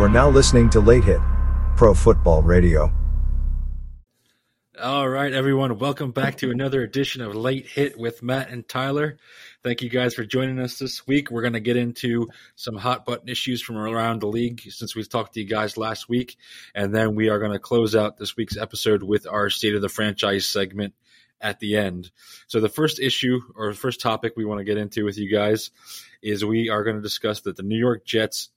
You are now listening to Late Hit, Pro Football Radio. All right, everyone. Welcome back to another edition of Late Hit with Matt and Tyler. Thank you guys for joining us this week. We're going to get into some hot button issues from around the league since we've talked to you guys last week. And then we are going to close out this week's episode with our State of the Franchise segment at the end. So, the first issue or first topic we want to get into with you guys is we are going to discuss that the New York Jets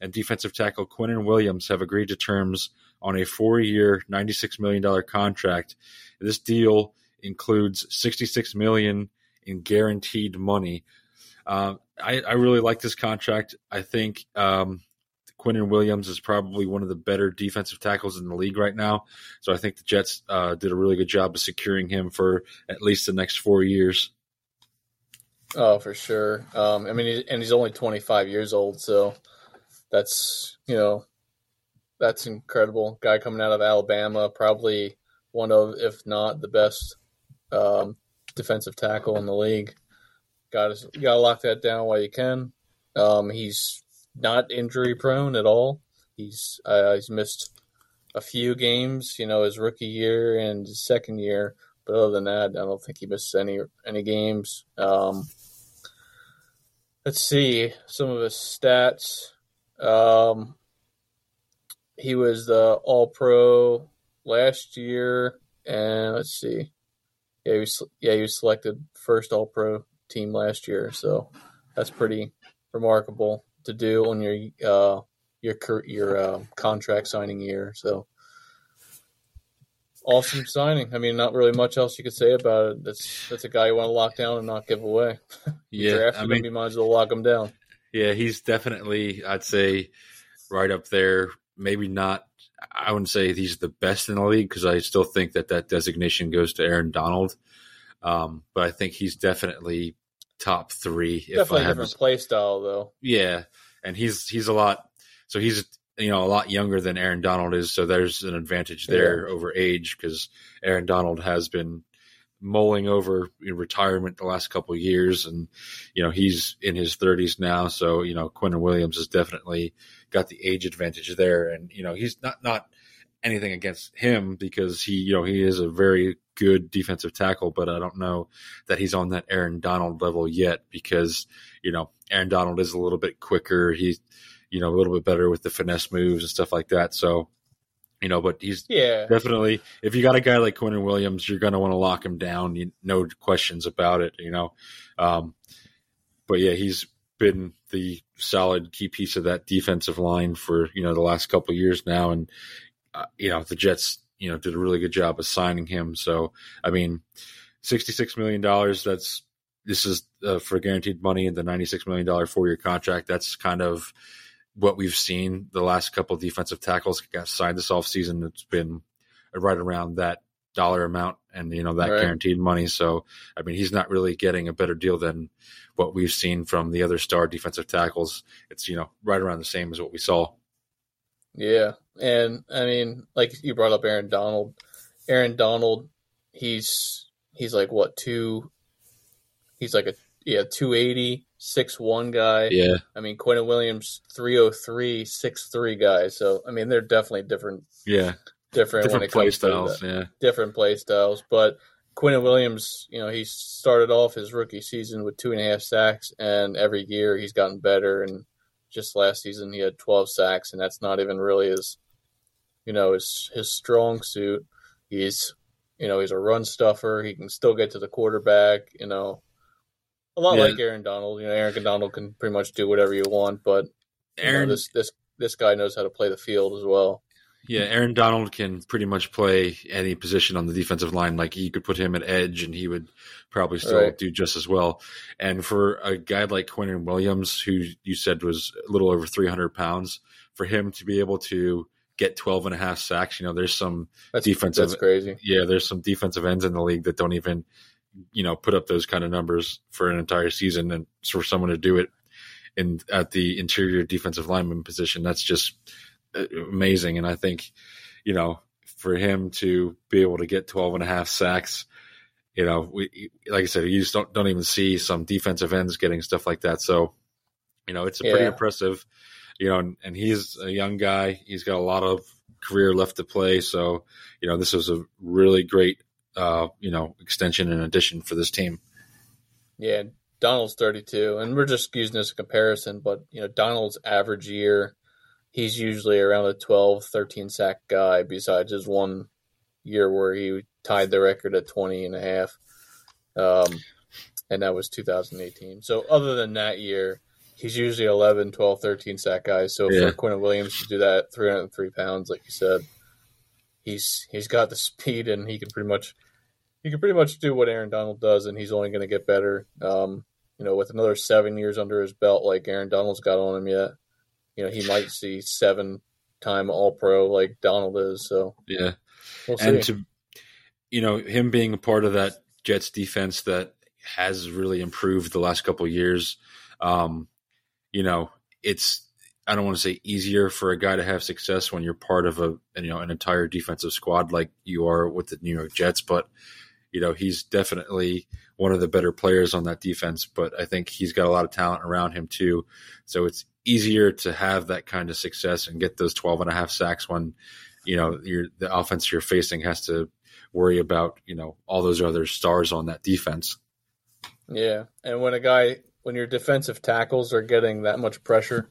and defensive tackle Quinnen Williams have agreed to terms on a four-year, $96 million contract. This deal includes 66 million in guaranteed money. Uh, I, I, really like this contract. I think um, Quinnen Williams is probably one of the better defensive tackles in the league right now. So I think the Jets uh, did a really good job of securing him for at least the next four years. Oh, for sure. Um, I mean, and he's only 25 years old, so that's you know that's incredible. Guy coming out of Alabama, probably one of, if not the best um, defensive tackle in the league. Got to got to lock that down while you can. Um, he's not injury prone at all. He's uh, he's missed a few games, you know, his rookie year and his second year, but other than that, I don't think he missed any any games. Um, let's see some of his stats. Um, he was the All Pro last year, and let's see, yeah, he was yeah he was selected first All Pro team last year, so that's pretty remarkable to do on your uh, your your uh, contract signing year. So awesome signing. I mean, not really much else you could say about it. That's that's a guy you want to lock down and not give away. yeah, I mean, you might as well lock him down. Yeah, he's definitely, I'd say, right up there maybe not. I wouldn't say he's the best in the league because I still think that that designation goes to Aaron Donald. Um, but I think he's definitely top three. Definitely a different play style, though. Yeah, and he's he's a lot. So he's you know a lot younger than Aaron Donald is. So there's an advantage there yeah. over age because Aaron Donald has been mulling over retirement the last couple years, and you know he's in his 30s now. So you know Quinnen Williams has definitely got the age advantage there, and you know he's not not anything against him because he you know he is a very good defensive tackle, but I don't know that he's on that Aaron Donald level yet because you know Aaron Donald is a little bit quicker. He's you know a little bit better with the finesse moves and stuff like that. So you know, but he's yeah definitely. If you got a guy like Quinnen Williams, you're going to want to lock him down. You, no questions about it. You know, um, but yeah, he's been the solid key piece of that defensive line for you know the last couple of years now, and uh, you know the Jets you know did a really good job of signing him. So I mean, sixty six million dollars. That's this is uh, for guaranteed money in the ninety six million dollar four year contract. That's kind of what we've seen the last couple of defensive tackles got signed this offseason. It's been right around that dollar amount and you know that right. guaranteed money. So I mean he's not really getting a better deal than what we've seen from the other star defensive tackles. It's you know right around the same as what we saw. Yeah, and I mean like you brought up Aaron Donald. Aaron Donald, he's he's like what two? He's like a yeah 280 six one guy. Yeah. I mean Quinnen Williams 303, 6'3 guy. So I mean they're definitely different. Yeah. Different, different play styles. Yeah. Different play styles. But Quinnen Williams, you know, he started off his rookie season with two and a half sacks, and every year he's gotten better. And just last season he had twelve sacks, and that's not even really his, you know, his his strong suit. He's, you know, he's a run stuffer. He can still get to the quarterback. You know, a lot yeah. like Aaron Donald. You know, Aaron Donald can pretty much do whatever you want, but Aaron, know, this this this guy knows how to play the field as well. Yeah, Aaron Donald can pretty much play any position on the defensive line. Like you could put him at edge, and he would probably still right. do just as well. And for a guy like Quinnen Williams, who you said was a little over 300 pounds, for him to be able to get 12 and a half sacks, you know, there's some that's, defensive. That's crazy. Yeah, there's some defensive ends in the league that don't even you know put up those kind of numbers for an entire season, and for someone to do it in at the interior defensive lineman position, that's just uh, amazing. And I think you know for him to be able to get 12 and a half sacks you know we like i said you just don't, don't even see some defensive ends getting stuff like that so you know it's yeah. pretty impressive you know, and he's a young guy. He's got a lot of career left to play. So, you know, this was a really great, uh, you know, extension and addition for this team. Yeah, Donald's 32, and we're just using this as a comparison, but, you know, Donald's average year, he's usually around a 12, 13 sack guy, besides his one year where he tied the record at 20 and a half. Um, and that was 2018. So, other than that year, he's usually 11, 12, 13 sack guys. So yeah. for Quinn Williams to do that 303 pounds, like you said, he's he's got the speed and he can pretty much he can pretty much do what Aaron Donald does, and he's only going to get better. Um, you know, with another seven years under his belt, like Aaron Donald's got on him yet, you know, he might see seven time All Pro like Donald is. So yeah, we'll and to you know him being a part of that Jets defense that has really improved the last couple years. Um, you know, it's I don't want to say easier for a guy to have success when you're part of a you know an entire defensive squad like you are with the New York Jets, but you know he's definitely one of the better players on that defense. But I think he's got a lot of talent around him too, so it's easier to have that kind of success and get those 12 and a half sacks when you know the offense you're facing has to worry about you know all those other stars on that defense. Yeah, and when a guy when your defensive tackles are getting that much pressure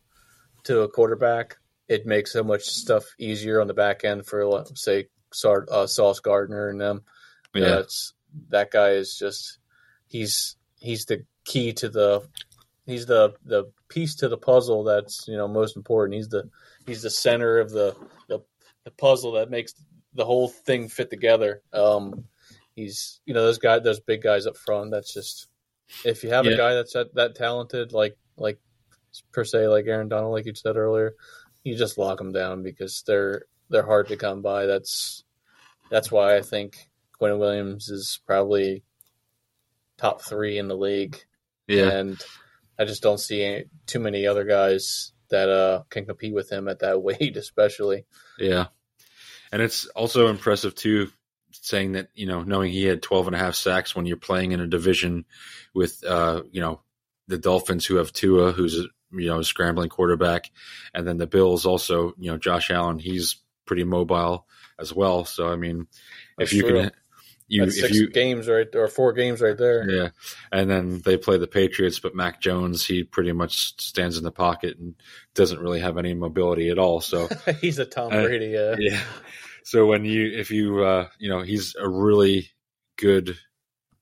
to a quarterback, it makes so much stuff easier on the back end for, say, uh, Sauce Gardner and them. Yeah, that guy is just he's he's the key to the he's the the piece to the puzzle that's you know most important. He's the he's the center of the the, the puzzle that makes the whole thing fit together. Um, he's you know those guys those big guys up front. That's just if you have yeah. a guy that's that, that talented, like like per se, like Aaron Donald, like you said earlier, you just lock them down because they're they're hard to come by. That's that's why I think Quinn Williams is probably top three in the league. Yeah, and I just don't see any, too many other guys that uh, can compete with him at that weight, especially. Yeah, and it's also impressive too saying that you know knowing he had 12 and a half sacks when you're playing in a division with uh you know the Dolphins who have Tua who's you know scrambling quarterback. And then the Bills also you know Josh Allen he's pretty mobile as well. So I mean That's if you true. can you That's if you games right or four games right there. Yeah. And then they play the Patriots but Mac Jones he pretty much stands in the pocket and doesn't really have any mobility at all. So he's a Tom Brady uh, yeah. So when you if you uh, you know he's a really good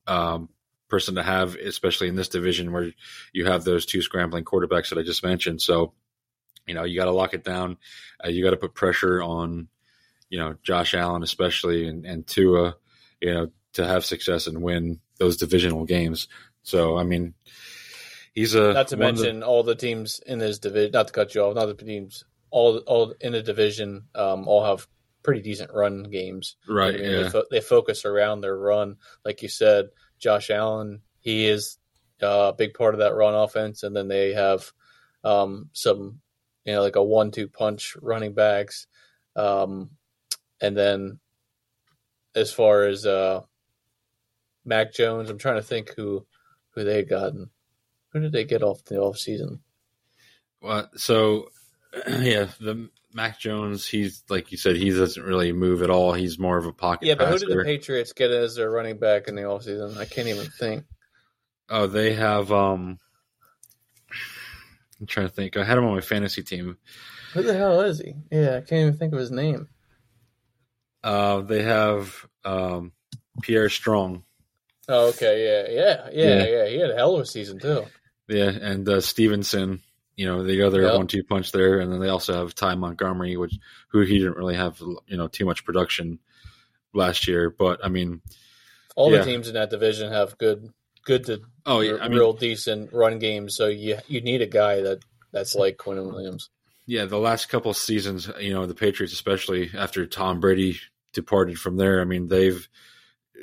um, person to have, especially in this division where you have those two scrambling quarterbacks that I just mentioned. So you know you got to lock it down. Uh, you got to put pressure on you know Josh Allen especially and, and Tua, you know to have success and win those divisional games. So I mean. He's a not to mention the, all the teams in this division. Not to cut you off, not the teams all all in the division um, all have pretty decent run games. Right. I mean, yeah. They, fo- they, focus around their run, like you said. Josh Allen, he is uh, a big part of that run offense, and then they have um, some, you know, like a one-two punch running backs, um, and then as far as uh, Mac Jones, I'm trying to think who who they gotten. Who did they get off the off season? Well, so yeah, the Mac Jones, he's like you said, he doesn't really move at all. He's more of a pocket. Yeah, but passer. who did the Patriots get as their running back in the offseason? I can't even think. Oh, they have. um I'm trying to think. I had him on my fantasy team. Who the hell is he? Yeah, I can't even think of his name. Uh, they have um, Pierre Strong. Oh, okay, yeah, yeah, yeah, yeah, yeah. He had a hell of a season too. Yeah, and uh, Stevenson you know the other yep. one-two punch there, and then they also have Ty Montgomery, which who he didn't really have you know too much production last year, but I mean, all yeah. the teams in that division have good, good to oh yeah, I real mean, decent run games. So you you need a guy that that's like Quinn Williams. Yeah, the last couple of seasons, you know, the Patriots, especially after Tom Brady departed from there, I mean, they've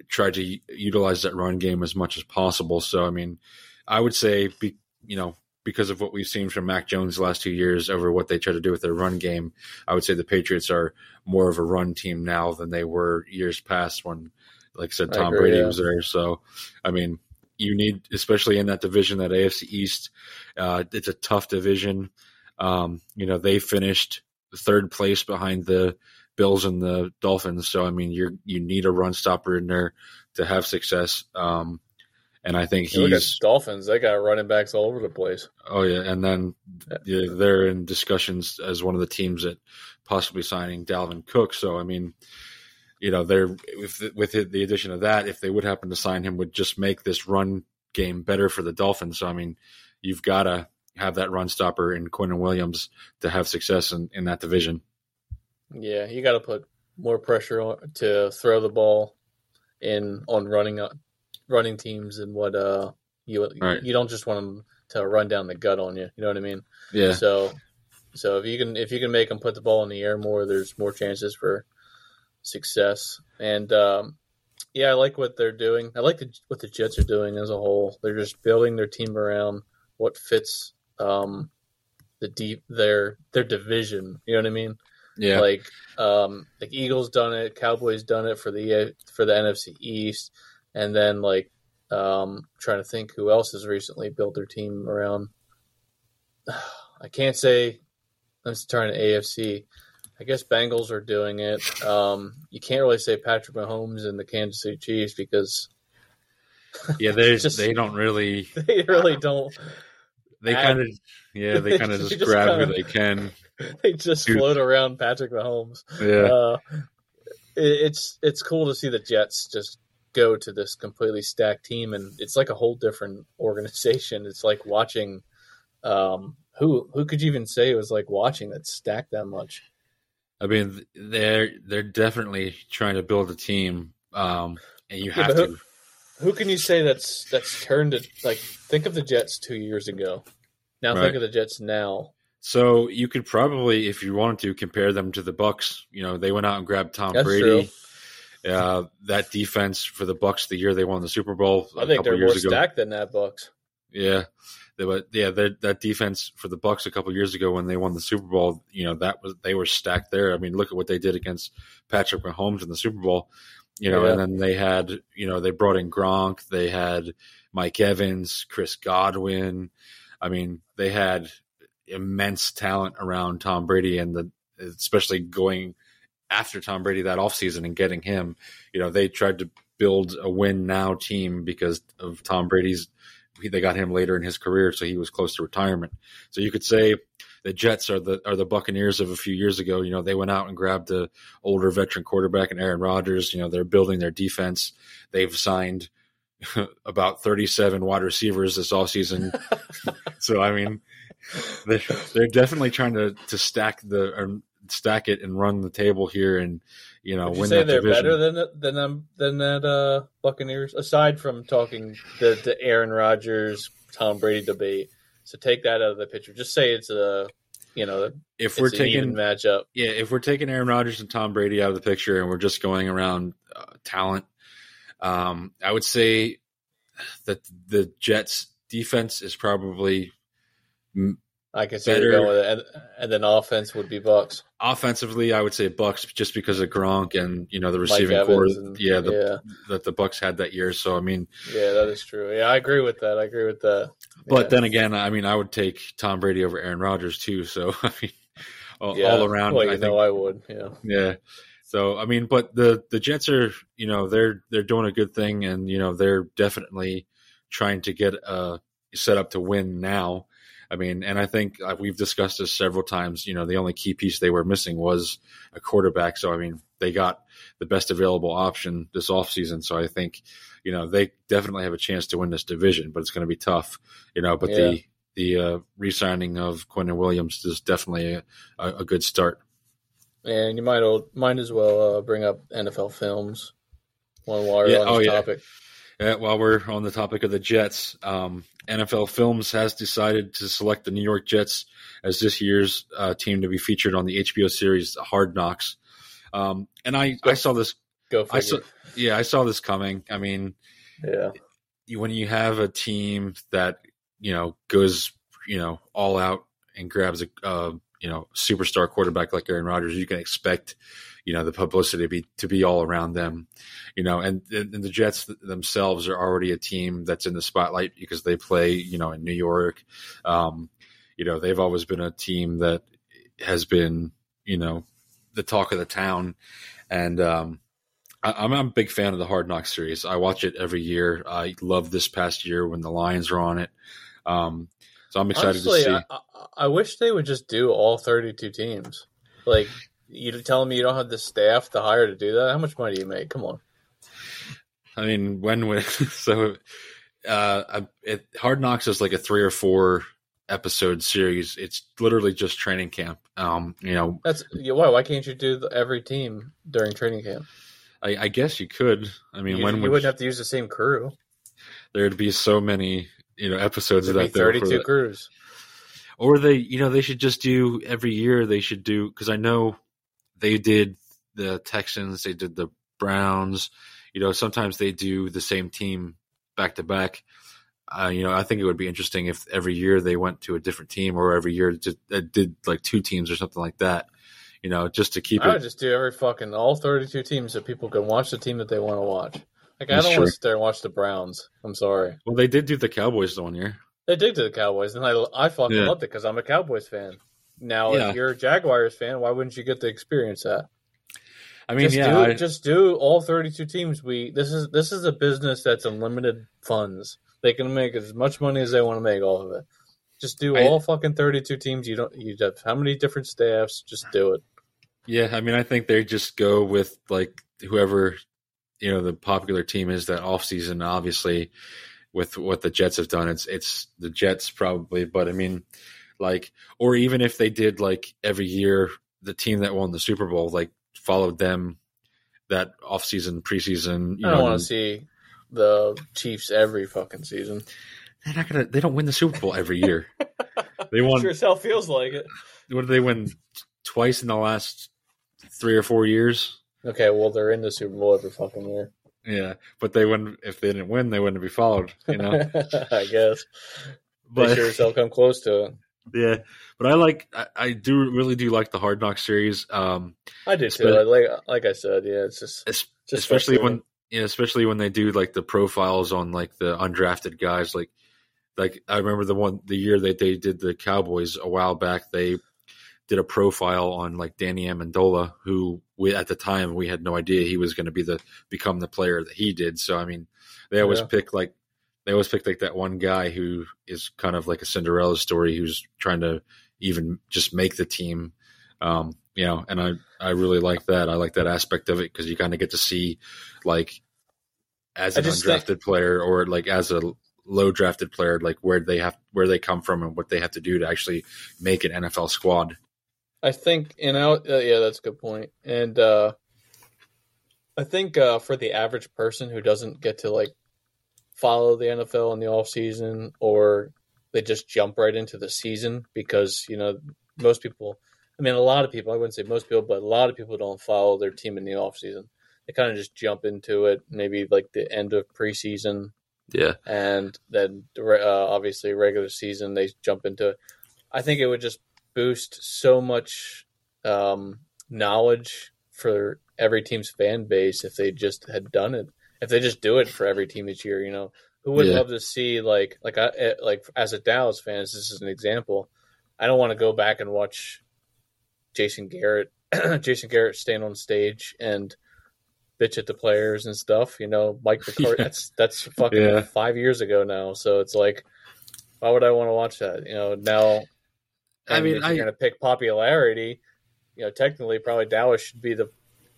tried to utilize that run game as much as possible. So, I mean, I would say, be, you know, because of what we've seen from Mac Jones the last two years over what they try to do with their run game, I would say the Patriots are more of a run team now than they were years past when, like I said, Tom I agree, Brady yeah. was there. So, I mean, you need, especially in that division, that AFC East, uh, it's a tough division. Um, you know, they finished third place behind the Bills and the Dolphins. So I mean, you're you need a run stopper in there to have success. Um, and I think You look at he's Dolphins; they got running backs all over the place. oh yeah, and then yeah, they're in discussions as one of the teams that possibly signing Dalvin Cook. So I mean, you know, they're with with the addition of that, if they would happen to sign him, would just make this run game better for the Dolphins. So I mean, you've got to have that run stopper in Quinnen Williams to have success in, in that division. Yeah, you got to put more pressure on to throw the ball in on running uh, running teams and what uh you Right. you don't just want them to run down the gut on you. You know what I mean? Yeah, So so if you can if you can make them put the ball in the air more, there's more chances for success. And um, yeah, I like what they're doing. I like the, what the Jets are doing as a whole. They're just building their team around what fits um, the deep their their division. You know what I mean? yeah, Like um, like Eagles done it, Cowboys done it for the for the NFC East, and then like um, trying to think who else has recently built their team around. I can't say. I'm just trying to AFC. I guess Bengals are doing it. Um, you can't really say Patrick Mahomes and the Kansas City Chiefs because yeah. They Just- they don't really they really don't. they kind of yeah they kind of just, just grab kinda- who they can. They just Dude. float around Patrick Mahomes. Yeah, uh, it, it's it's cool to see the Jets just go to this completely stacked team, and it's like a whole different organization. It's like watching um, who who could you even say it was like watching that stacked that much? I mean they're they're definitely trying to build a team, um, and you Yeah, have to. Who can you say that's that's turned it? Like think of the Jets two years ago. Now Right. think of the Jets now. So you could probably, if you wanted to, compare them to the Bucks. You know, they went out and grabbed Tom That's Brady. Uh, that defense for the Bucks the year they won the Super Bowl I think they're more ago. stacked than that Bucks. Yeah, they, but yeah, that that defense for the Bucks a couple years ago when they won the Super Bowl, you know, that was they were stacked there. I mean, look at what they did against Patrick Mahomes in the Super Bowl. You know, Yeah. and then they had, you know, they brought in Gronk, they had Mike Evans, Chris Godwin. I mean, they had immense talent around Tom Brady and the especially going after Tom Brady that offseason and getting him. You know, they tried to build a win now team because of Tom Brady's they got him later in his career, so he was close to retirement. So you could say the Jets are the are the Buccaneers of a few years ago. You know, they went out and grabbed the older veteran quarterback and Aaron Rodgers. You know, they're building their defense. They've signed about 37 wide receivers this offseason. so I mean, they're, they're definitely trying to to stack the stack it and run the table here and you know Would you say that they're division. better than than them than that uh, Buccaneers? Aside from talking the the Aaron Rodgers Tom Brady debate, so take that out of the picture. Just say it's a you know if we're taking matchup. yeah, if we're taking Aaron Rodgers and Tom Brady out of the picture and we're just going around uh, talent, um, I would say that the Jets defense is probably I can see better- going with it, and, and then offense would be Bucks. offensively. I would say Bucks just because of Gronk and you know the receiving corps. Yeah, the, yeah, that the Bucks had that year. So I mean, yeah, that is true. Yeah, I agree with that. I agree with that. But Yeah. then again, I mean, I would take Tom Brady over Aaron Rodgers too. So I mean, all, yeah, all around, well, I think, know, I would. Yeah, yeah. So I mean, but the the Jets are, you know, they're they're doing a good thing, and you know, they're definitely trying to get uh set up to win now. I mean, and I think uh, we've discussed this several times. You know, the only key piece they were missing was a quarterback. So I mean, they got the best available option this offseason. So I think, you know, they definitely have a chance to win this division, but it's going to be tough. You know, but Yeah. the the uh, re-signing of Quentin Williams is definitely a, a, a good start. and you might might as well uh, bring up NFL films while we're Yeah, on oh, this yeah. topic. Yeah, while we're on the topic of the Jets, um, NFL Films has decided to select the New York Jets as this year's uh, team to be featured on the HBO series Hard Knocks. Um, and I, I saw this, Go I figure. saw, yeah, I saw this coming. I mean, yeah, you- when you have a team that you know goes, you know, all out and grabs a, uh, you know, superstar quarterback like Aaron Rodgers, you can expect, you know, the publicity to be to be all around them, you know, and, and the Jets themselves are already a team that's in the spotlight because they play, you know, in New York. Um, you know they've always been a team that has been you know the talk of the town, and um, I, am a big fan of the Hard Knock series. I watch it every year. I love this past year when the Lions were on it. Um, so I'm excited Honestly, to see. I, I wish they would just do all 32 teams. Like you telling me you don't have the staff to hire to do that? How much money do you make? Come on. I mean, when would so? Uh, it, Hard Knocks is like a three or four episode series. It's literally just training camp. Um, you know, that's why. Why can't you do the, every team during training camp? I, I guess you could. I mean, you, when you would wouldn't have to use the same crew? There'd be so many, you know, episodes There'd of that. Be Thirty-two crews. Or they, you know, they should just do every year. They should do because I know they did the Texans, they did the Browns. You know, sometimes they do the same team back to back. Uh, you know, I think it would be interesting if every year they went to a different team, or every year just uh, did like two teams or something like that. You know, just to keep I it. would just do every fucking all thirty-two teams so people can watch the team that they want to watch. Like I That's don't true. want to sit there and watch the Browns. I'm sorry. Well, they did do the Cowboys the one year. They did do the Cowboys, and I I fucking Yeah. loved it because I'm a Cowboys fan. Now, Yeah. if you're a Jaguars fan, why wouldn't you get to experience that? I mean, just yeah, do I- just do all 32 teams. We this is this is a business that's unlimited funds. They can make as much money as they want to make off of it. Just do I- all fucking 32 teams. You don't you have how many different staffs? Just do it. Yeah, I mean, I think they just go with like whoever you know the popular team is that off season. Obviously, with what the Jets have done, it's it's the Jets probably. But I mean, like, or even if they did like every year, the team that won the Super Bowl like followed them that off season, preseason. You I don't want to see the Chiefs every fucking season. they're not gonna. They don't win the Super Bowl every year. they won. Sure as hell feels like it. What did they win twice in the last three or four years? Okay, well they're in the Super Bowl every fucking year. Yeah, but they wouldn't if they didn't win. They wouldn't be followed. You know, I guess. but they sure as hell come close to it. Yeah, but I like. I, I do really do like the Hard Knock series. Um, I do too. Like like I said, yeah, it's just es- Just especially when yeah, especially when they do like the profiles on like the undrafted guys. Like, like I remember the one the year that they did the Cowboys a while back. They did a profile on like Danny Amendola, who we at the time we had no idea he was going to be the become the player that he did. So I mean, they always Yeah. pick like they always pick like that one guy who is kind of like a Cinderella story who's trying to even just make the team. Um, you know, and I I really like that. I like that aspect of it because you kind of get to see like as an undrafted think- player or like as a low drafted player, like where they have where they come from and what they have to do to actually make an NFL squad. I think, and I, uh, yeah, that's a good point. And uh, I think uh, for the average person who doesn't get to like follow the NFL in the off season, or they just jump right into the season because you know most people. I mean, a lot of people. I wouldn't say most people, but a lot of people don't follow their team in the off season. They kind of just jump into it, maybe like the end of preseason, Yeah, and then uh, obviously regular season they jump into it. I think it would just boost so much um, knowledge for every team's fan base if they just had done it. If they just do it for every team each year, you know, who would Yeah. love to see like like I eh, like as a Dallas fan, this is an example. I don't want to go back and watch Jason Garrett, Jason Garrett stand on stage and bitch at the players and stuff. You know, Mike McCarthy. Yeah. That's that's fucking Yeah. five years ago now. So it's like, why would I want to watch that? You know, now. I mean, I- you're going to pick popularity. You know, technically, probably Dallas should be the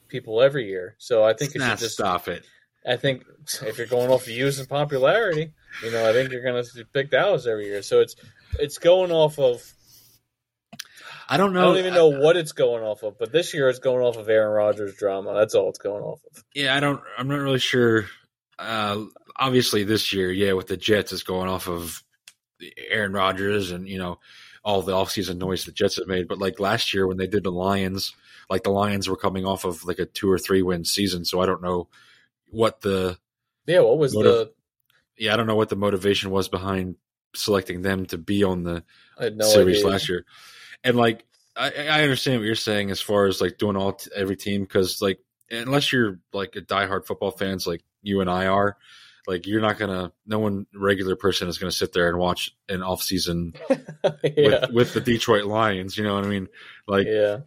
people every year. So I think it nah, should just. stop it. I think if you're going off views and popularity, you know, I think you're going to pick Dallas every year. So it's it's going off of I don't know. I don't even know what it's going off of, but this year it's going off of Aaron Rodgers drama. That's all it's going off of. Yeah, I don't. I'm not really sure. Uh, obviously, this year, yeah, with the Jets, it's going off of Aaron Rodgers and you know all the offseason noise the Jets have made. But like last year when they did the Lions, like the Lions were coming off of like a two or three win season, so I don't know what the Yeah, what was Motiv- the? yeah I don't know what the motivation was behind selecting them to be on the no series idea. last year. And like, I, I understand what you're saying as far as like doing all t- every team because like unless you're like a diehard football fans like you and I are, like you're not gonna. No one regular person is gonna sit there and watch an off season yeah, with, with the Detroit Lions. You know what I mean? Like, yeah.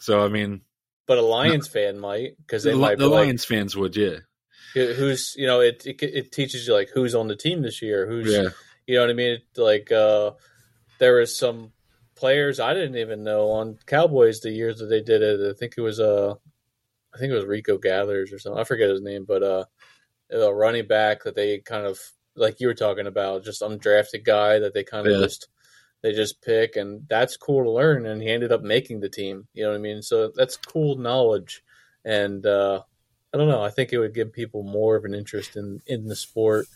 so I mean, But a Lions fan might because they the, might the be like, Lions fans would, yeah, who's you know it, it it teaches you like who's on the team this year, who's yeah, you know what I mean. Like uh, there was some players I didn't even know on Cowboys the years that they did it. I think it was uh, I think it was Rico Gathers or something. I forget his name, but uh, a running back that they kind of like you were talking about, just undrafted guy that they kind of Yeah. just they just pick, and that's cool to learn. And he ended up making the team. You know what I mean? So that's cool knowledge, and uh, I don't know. I think it would give people more of an interest in in the sport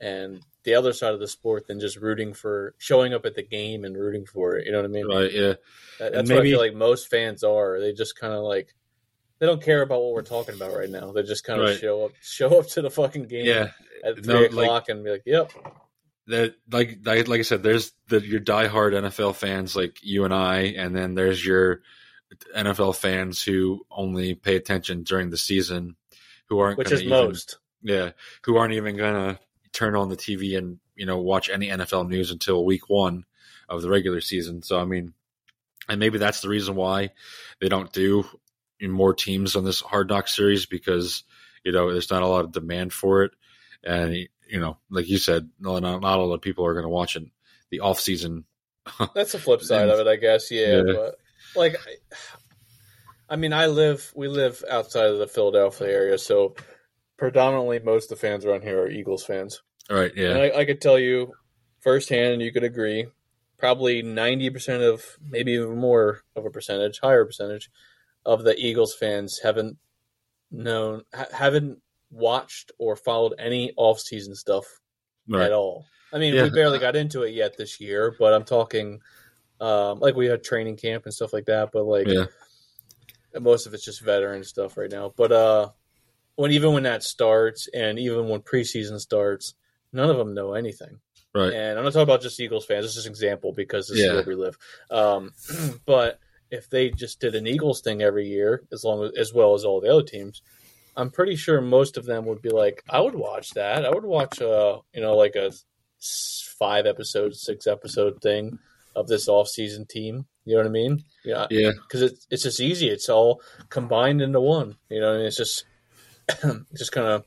and the other side of the sport than just rooting for showing up at the game and rooting for it. You know what I mean? right, yeah, That- that's what I feel like most fans are. They just kind of like they don't care about what we're talking about right now. They just kind of Right. show up show up to the fucking game yeah. at No, three like- o'clock and be like, "Yep, that like like like I said, there's the your diehard NFL fans like you and I, and then there's your NFL fans who only pay attention during the season, who aren't which is even, most." yeah, who aren't even gonna turn on the TV and you know watch any NFL news until week one of the regular season. So I mean, and maybe that's the reason why they don't do more teams on this Hard Knock series because you know there's not a lot of demand for it, and you know, like you said, not, not a lot of people are going to watch it the off season. That's the flip side of it, I guess. Yeah, Yeah. like, I, mean, I live, we live outside of the Philadelphia area, so predominantly most of the fans around here are Eagles fans. All right, yeah, And I, I could tell you firsthand, and you could agree, probably ninety percent of, maybe even more of a percentage, higher percentage of the Eagles fans haven't known, ha- haven't watched or followed any off-season stuff right. at all. I mean, Yeah. we barely got into it yet this year, but I'm talking um, like we had training camp and stuff like that. But like Yeah. Most of it's just veteran stuff right now. But uh, when even when that starts, and even when preseason starts, none of them know anything. right, And I'm not talking about just Eagles fans. This is an example because this Yeah. is where we live. Um, but if they just did an Eagles thing every year, as long as as well as all the other teams, I'm pretty sure most of them would be like, I would watch that. I would watch, uh, you know, like a five episode, six episode thing of this off season team. You know what I mean? Yeah, yeah, because it's it's just easy. It's all combined into one. You know, and it's just just kind of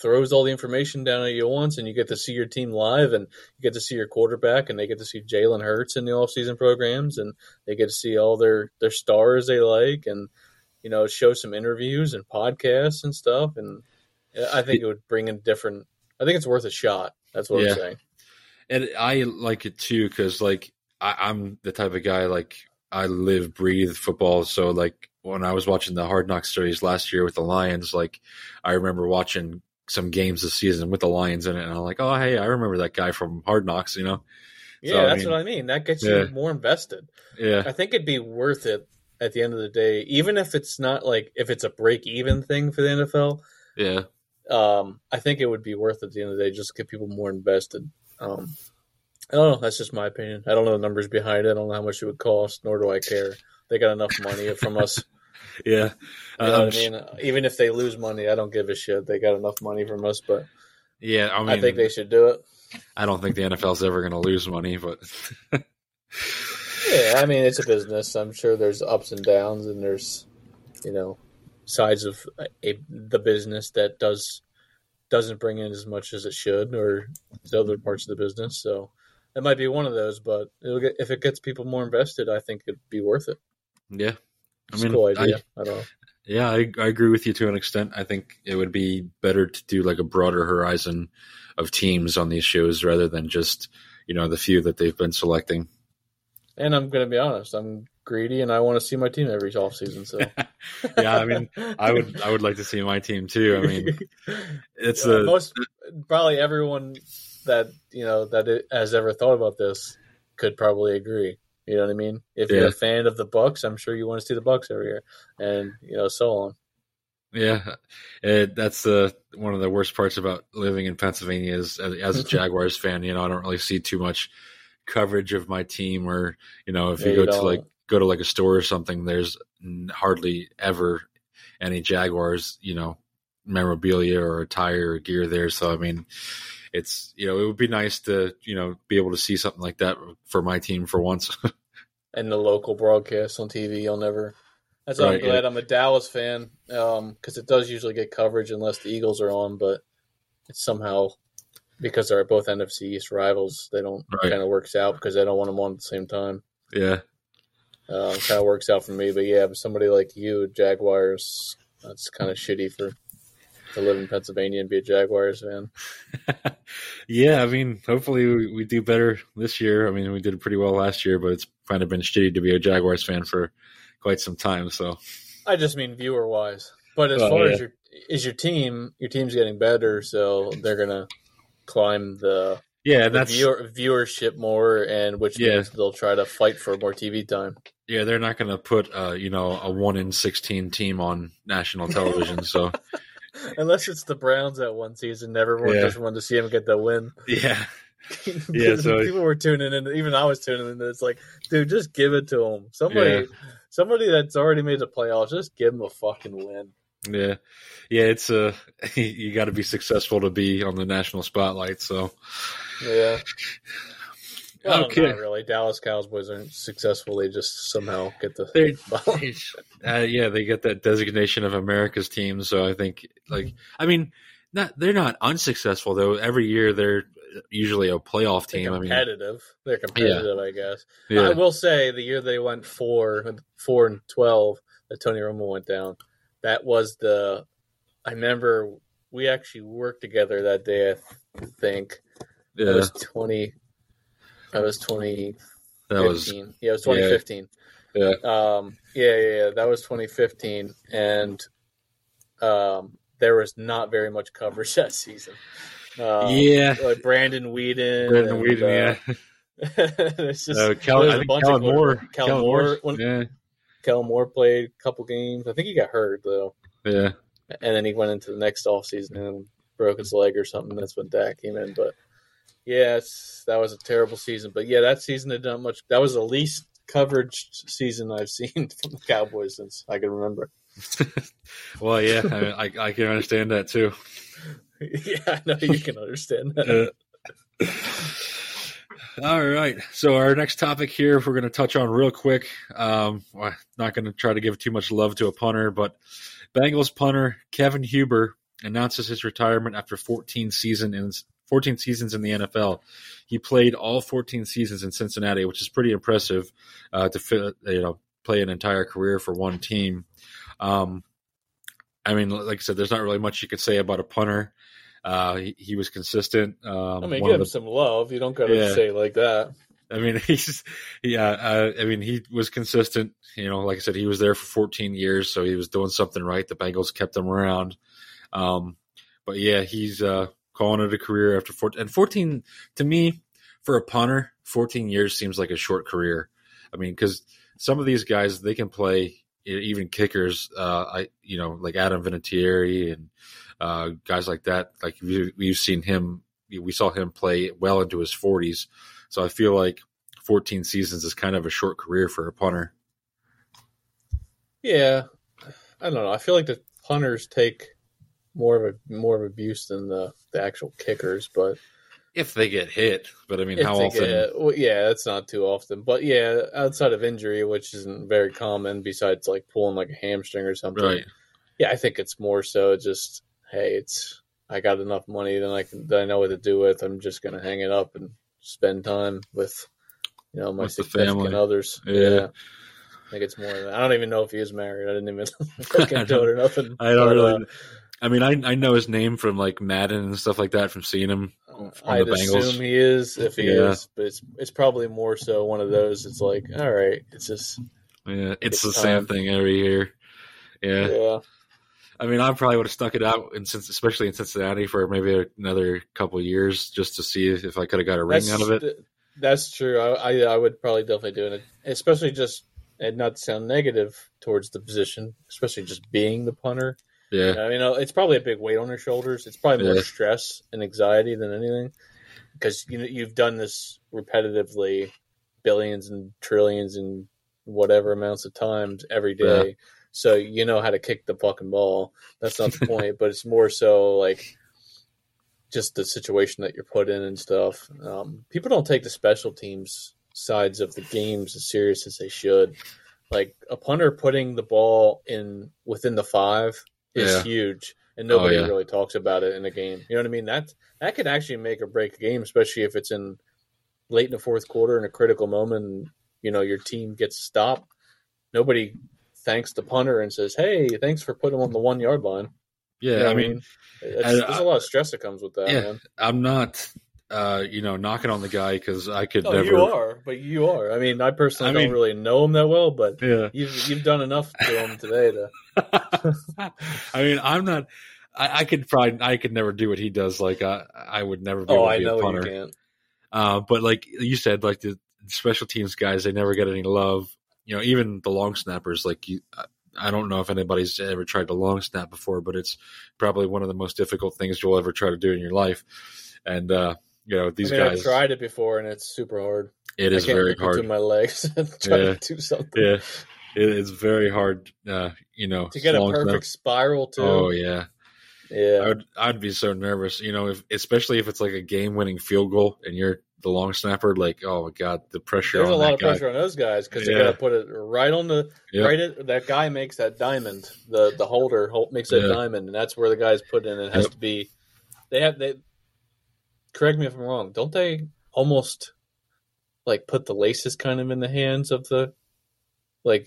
throws all the information down at you once, and you get to see your team live, and you get to see your quarterback, and they get to see Jalen Hurts in the off-season programs, and they get to see all their their stars they like, and you know, show some interviews and podcasts and stuff, and I think it would bring in different. I think it's worth a shot. That's what Yeah. I'm saying. and I like it too because like I, I'm the type of guy like I live, breathe football. So like when I was watching the Hard Knocks series last year with the Lions, like I remember watching some games this season with the Lions in it, and I'm like, oh hey, I remember that guy from Hard Knocks, you know? Yeah, So, I that's mean- what I mean. That gets Yeah. you more invested. Yeah, I think it'd be worth it at the end of the day, even if it's not like if it's a break even thing for the NFL. yeah, Um, I think it would be worth it at the end of the day just to get people more invested. Um, I don't know. That's just my opinion. I don't know the numbers behind it. I don't know how much it would cost, nor do I care. They got enough money from us. yeah. You know Um, what I mean? Even if they lose money, I don't give a shit. They got enough money from us, but Yeah, I mean, I think they should do it. I don't think the NFL's ever going to lose money, but Yeah, I mean it's a business. I'm sure there's ups and downs, and there's you know sides of a, the business that does doesn't bring in as much as it should, or the other parts of the business. So it might be one of those, but it'll get, if it gets people more invested, I think it'd be worth it. yeah, I It's mean, a cool I- idea. I, don't know. Yeah, I, I agree with you to an extent. I think it would be better to do like a broader horizon of teams on these shows rather than just you know the few that they've been selecting. And I'm going to be honest, I'm greedy, and I want to see my team every off season. So Yeah, I mean, I would I would like to see my team too. I mean, it's Yeah, a most probably everyone that you know that it, has ever thought about this could probably agree. You know what I mean? If you're a fan of the Bucks, I'm sure you want to see the Bucks every year, and you know so on. yeah. It, that's the one of the worst parts about living in Pennsylvania is as, as a Jaguars fan. You know, I don't really see too much coverage of my team, or you know, if Yeah, you you go to like go to like a store or something, there's hardly ever any Jaguars. You know, memorabilia or attire or gear there. So I mean, it's you know it would be nice to you know be able to see something like that for my team for once. and the local broadcast on TV, you'll never. That's why I'm Right, glad I'm a Dallas fan because it does usually get coverage unless the Eagles are on, but it's somehow because they're both NFC East rivals, they don't Right. kind of works out because they don't want them on at the same time. yeah, Uh, kind of works out for me, but yeah, but somebody like you, Jaguars, that's kind of shitty for to live in Pennsylvania and be a Jaguars fan. yeah. I mean, hopefully we, we do better this year. I mean, we did pretty well last year, but it's kind of been shitty to be a Jaguars fan for quite some time. So I just mean viewer wise, but as Oh, far yeah. as your is your team, your team's getting better, so they're gonna climb the, yeah, the that's viewer, viewership more, and which Yeah. means they'll try to fight for more TV time. yeah. They're not going to put uh, you know a one in sixteen team on national television. so Unless it's the Browns that one season, everyone Yeah. just wanted to see them get the win. yeah, Yeah, so- people were tuning in. Even I was tuning in. It's like, dude, just give it to them. Somebody, somebody that's already made the playoffs, just give them a fucking win. yeah, yeah. It's uh, you got to be successful to be on the national spotlight. So Yeah. Well, Okay. Not really. Dallas Cowboys aren't successful. They just somehow get the. They- uh, yeah, they get that designation of America's team. So I think, like, I mean, not they're not unsuccessful though. Every year they're usually a playoff They're team. I mean, competitive. They're competitive, I guess. I will say the year they went four, four and twelve, that Tony Romo went down. That was the. I remember we actually worked together that day. I think yeah, was twenty. That was twenty that was. Yeah, it was twenty fifteen. Yeah. Um. Yeah, yeah, yeah. That was twenty fifteen, and um, there was not very much coverage that season. Um, yeah. like Brandon Weeden. Brandon and, Weeden, uh, yeah. it's just Uh, Kel, there's I a think bunch Kellen of Moore. quarterbacks. Kellen Moore. Moore, when- Yeah, Kellen Moore played a couple games. I think he got hurt though, yeah, and then he went into the next offseason and broke his leg or something. That's when Dak came in. But it's, that was a terrible season. But yeah, that season had done much. That was the least coverage season I've seen from the Cowboys since I can remember. well, yeah. I, I, I can understand that too. yeah, I know you can understand that. Uh, all right. So our next topic here, we're going to touch on real quick. Um, I'm not going to try to give too much love to a punter, but Bengals punter Kevin Huber announces his retirement after 14 season in 14 seasons in the NFL. He played all 14 seasons in Cincinnati, which is pretty impressive uh, to fit, you know play an entire career for one team. Um, I mean, like I said, there's not really much you could say about a punter. Uh, he, he was consistent. Um, I mean, give him the- some love. You don't got to Yeah. say like that. I mean, he's yeah. Uh, I mean, he was consistent. You know, like I said, he was there for 14 years, so he was doing something right. The Bengals kept him around. Um, but yeah, he's uh, calling it a career after 14. And 14 to me, for a punter, 14 years seems like a short career. I mean, because some of these guys they can play even kickers. Uh, I you know like Adam Vinatieri and uh, guys like that. Like we, we've seen him. We saw him play well into his 40s. So I feel like 14 seasons is kind of a short career for a punter. Yeah, I don't know. I feel like the punters take more of a more of abuse than the, the actual kickers, but If they get hit, but I mean, how often? get- well, yeah, that's not too often. But yeah, outside of injury, which isn't very common, besides like pulling like a hamstring or something. Right. Yeah, I think it's more so just hey, it's I got enough money that I can that I know what to do with. I'm just gonna hang it up and spend time with you know my With the significant others. Yeah. I think it's more than. I don't even know if he is married. I didn't even look into it or nothing. I don't But, really. uh, I mean, I I know his name from like Madden and stuff like that from seeing him on I'd the Bengals. assume he is if he Yeah. is, but it's it's probably more so one of those. It's like, all right, it's just Yeah, it's the It's same thing every year. Yeah. yeah, I mean, I probably would have stuck it out, in, since especially in Cincinnati, for maybe another couple of years just to see if, if I could have got a ring that's out of it. That's true. I, I I would probably definitely do it, especially just and not sound negative towards the position, especially just being the punter. Yeah, I mean, it's probably a big weight on your shoulders. It's probably more Yeah. stress and anxiety than anything, because you know you've done this repetitively, billions and trillions and whatever amounts of times every day. so you know how to kick the fucking ball. That's not the point, but it's more so like just the situation that you're put in and stuff. Um, people don't take the special teams sides of the games as serious as they should. Like a punter putting the ball in within the five is Yeah. huge, and oh, nobody Oh, yeah. really talks about it in a game. You know what I mean? That that could actually make or break a game, especially if it's in late in the fourth quarter in a critical moment. And, you know, your team gets stopped. Nobody thanks the punter and says, "Hey, thanks for putting him on the one yard line." Yeah, You know I mean, It's- there's a lot of stress that comes with that, Yeah. man. I'm not, uh, you know, knocking on the guy because I could Oh, never. you are, but you are. I mean, I personally I don't mean- really know him that well, but Yeah. you've you've done enough to him today to. I mean, I'm not. I, I could probably. I could never do what he does. Like I, I would never be Oh, able to I be know a you can't. Uh, but like you said, like the special teams guys, they never get any love. You know, even the long snappers. Like you, I- I don't know if anybody's ever tried to long snap before, but it's probably one of the most difficult things you'll ever try to do in your life. And uh, you know, these I mean, guys, I've tried it before, and it's super hard. it is very hard. To my legs and try Yeah. to do something. Yeah, it is very hard. Uh, you know, To get a perfect spiral too. Oh yeah. yeah. I would I'd be so nervous, you know, if especially if it's like a game winning field goal and you're the long snapper, like oh my god, the pressure There's on a lot of guy. pressure on those guys because Yeah. they got to put it right on the Yep. right. It, that guy makes that diamond. The the holder hol- makes that Yeah. diamond, and that's where the guys put in. It has Yep. to be. They have they. Correct me if I'm wrong. Don't they almost like put the laces kind of in the hands of the, like,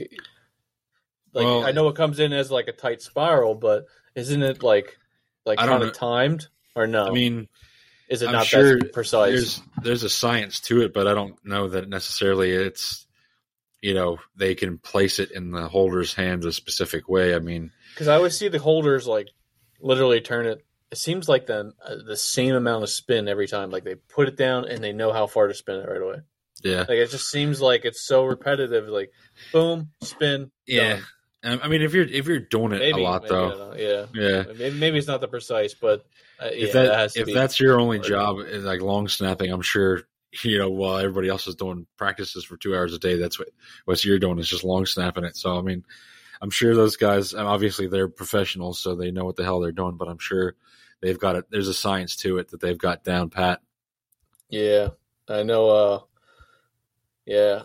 like Well- I know it comes in as like a tight spiral, but isn't it like, like kind of timed or no? I mean, is it I'm not sure that precise? there's there's a science to it, but I don't know that necessarily it's you know they can place it in the holder's hands a specific way. I mean, Because I always see the holders like literally turn it. It seems like the uh, the same amount of spin every time. Like they put it down and they know how far to spin it right away. yeah, Like it just seems like it's so repetitive. Like boom, spin. yeah. done. I mean, if you're if you're doing it Maybe a lot maybe, though. Yeah. yeah. Maybe, maybe it's not the precise, but uh, yeah, if that, that has to if that's your only hard. job is like long snapping, I'm sure you know while everybody else is doing practices for two hours a day, that's what what you're doing is just long snapping it. So I mean, I'm sure those guys, obviously they're professionals, so they know what the hell they're doing. But I'm sure they've got it. There's a science to it that they've got down pat. Yeah, I know. Uh, yeah,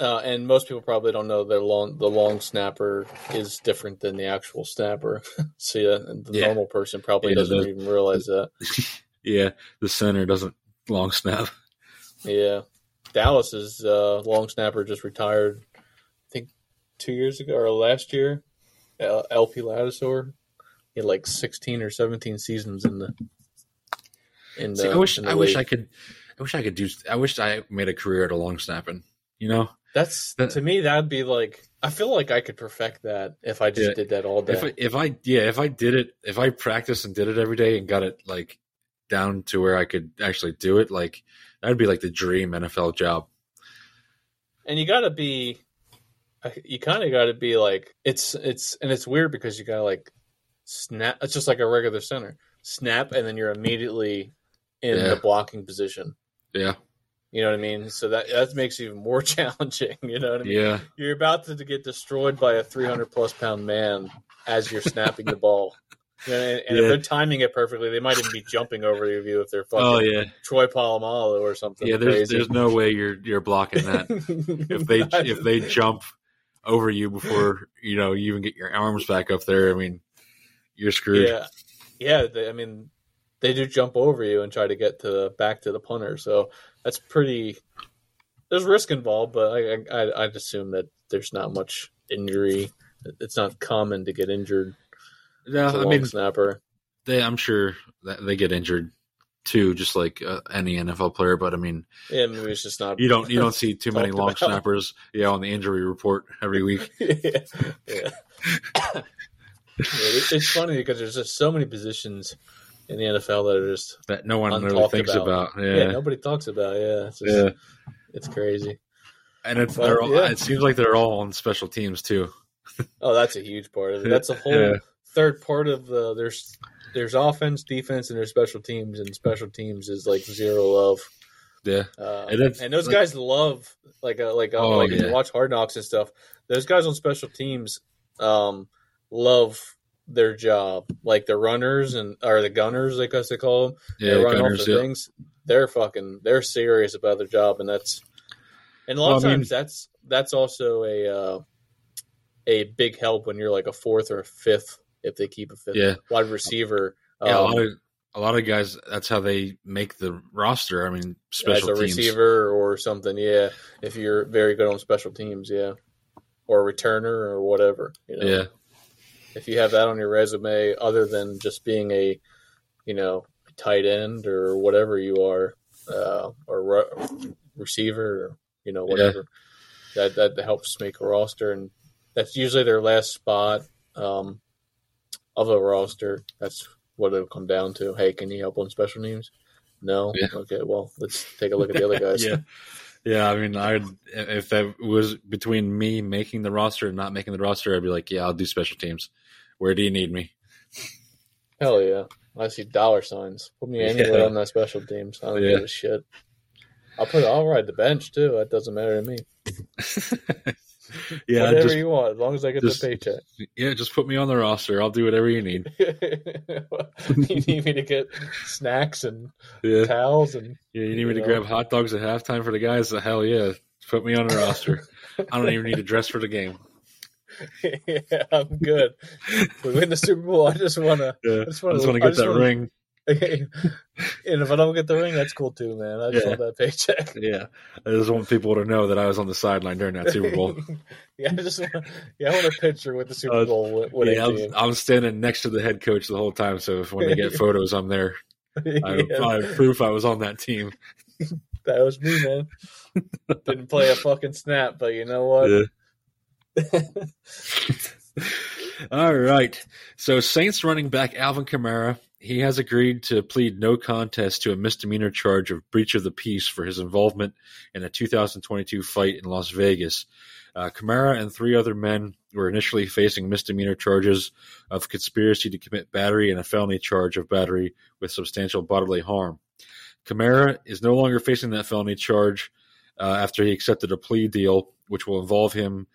uh, and most people probably don't know their long the long snapper is different than the actual snapper. so yeah, the Yeah. normal person probably Yeah, doesn't the- even realize that. Yeah, the center doesn't long snap. Yeah, Dallas's uh, long snapper just retired. I think two years ago or last year. L- LP Ladouceur. He had like sixteen or seventeen seasons in the. In the, See, I wish the I wish. I could. I wish I could do. I wish I made a career at a long snapping. You know, That's that- to me that'd be like I feel like I could perfect that if I just Yeah. did that all day. if I, if I yeah if I did it if I practiced and did it every day and got it like down to where I could actually do it like that'd be like the dream NFL job. and you got to be uh, you kind of got to be like it's it's and it's weird because you got to like snap it's just like a regular center snap and then you're immediately in Yeah. the blocking position Yeah, you know what i mean so that that makes it even more challenging you know what i mean yeah, you're about to get destroyed by a 300 plus pound man as you're snapping the ball and, and Yeah. if they're timing it perfectly, they might even be jumping over you if they're oh, fucking oh yeah, Troy Polamalu or something. yeah. There's crazy. there's no way you're you're blocking that if they if they jump over you before you know you even get your arms back up there. I mean, you're screwed. Yeah, yeah. They, I mean, they do jump over you and try to get to the back to the punter. So that's pretty. There's risk involved, but I, I I'd assume that there's not much injury. It's not common to get injured. Yeah, as a I mean, snapper. they, I'm sure that they get injured too, just like uh, any NFL player. But I mean, Yeah, maybe it's just not. you don't you don't see too many long about. snappers, yeah, on the injury report every week. yeah. yeah. It- it's funny because there's just so many positions in the NFL that are just that no one really thinks about. about. yeah, Yeah, nobody talks about. Yeah, it's just, yeah. it's crazy. and it's Well, they're all, yeah. it seems like they're all on special teams too. Oh, that's a huge part of it. That's a whole Yeah. third part of the there's there's offense, defense, and there's special teams, and special teams is like zero love. Yeah, Uh, And and those like- guys love like uh, like uh, Oh, like yeah. you watch Hard Knocks and stuff. Those guys on special teams um, love their job. Like the runners and or the gunners, I guess they call them. Yeah, they run Gunners, off the yeah. things. They're fucking. They're serious about their job, and that's. And a lot Well, of I mean- times, that's that's also a uh, a big help when you're like a fourth or a fifth if they keep a fifth Yeah. wide receiver. Yeah, a um, lot of a lot of guys. That's how they make the roster. I mean, as special a teams. receiver or something. Yeah, if you're very good on special teams, yeah, or a returner or whatever. You know? Yeah, if you have that on your resume, other than just being a, you know, tight end or whatever you are, uh, or re- receiver, or, you know, whatever, that that helps make a roster, and that's usually their last spot um, of a roster. That's what it'll come down to. Hey, can you help on special teams? No. Yeah. Okay. Well, let's take a look at the other guys. yeah, yeah. I mean, I if that was between me making the roster and not making the roster, I'd be like, yeah, I'll do special teams. Where do you need me? Hell yeah. I see dollar signs. Put me anywhere Yeah. on that special teams. I don't Yeah. give a shit. I'll put I'll ride the bench too. That doesn't matter to me. yeah, whatever just you want, as long as I get just- the paycheck. yeah, just put me on the roster. I'll do whatever you need. you need me to get snacks and Yeah, towels and yeah. You need me to know? grab hot dogs at halftime for the guys? Hell yeah, put me on the roster. I don't even need to dress for the game. Yeah, I'm good. We win the Super Bowl. I just wanna Yeah, I just wanna, just want to get just that wanna- ring. and if I don't get the ring, that's cool too, man. I just Yeah. want that paycheck. Yeah, I just want people to know that I was on the sideline during that Super Bowl. yeah, I just want, yeah, I want a picture with the Super Uh, Bowl winning yeah, I'm. I'm standing next to the head coach the whole time, so if when they get photos, I'm there. I, Yeah, I proof I was on that team. that was me, man. Didn't play a fucking snap, but you know what? All right. So Saints running back Alvin Kamara, he has agreed to plead no contest to a misdemeanor charge of breach of the peace for his involvement in a 2022 fight in Las Vegas. Uh, Kamara and three other men were initially facing misdemeanor charges of conspiracy to commit battery and a felony charge of battery with substantial bodily harm. Kamara is no longer facing that felony charge uh, after he accepted a plea deal, which will involve him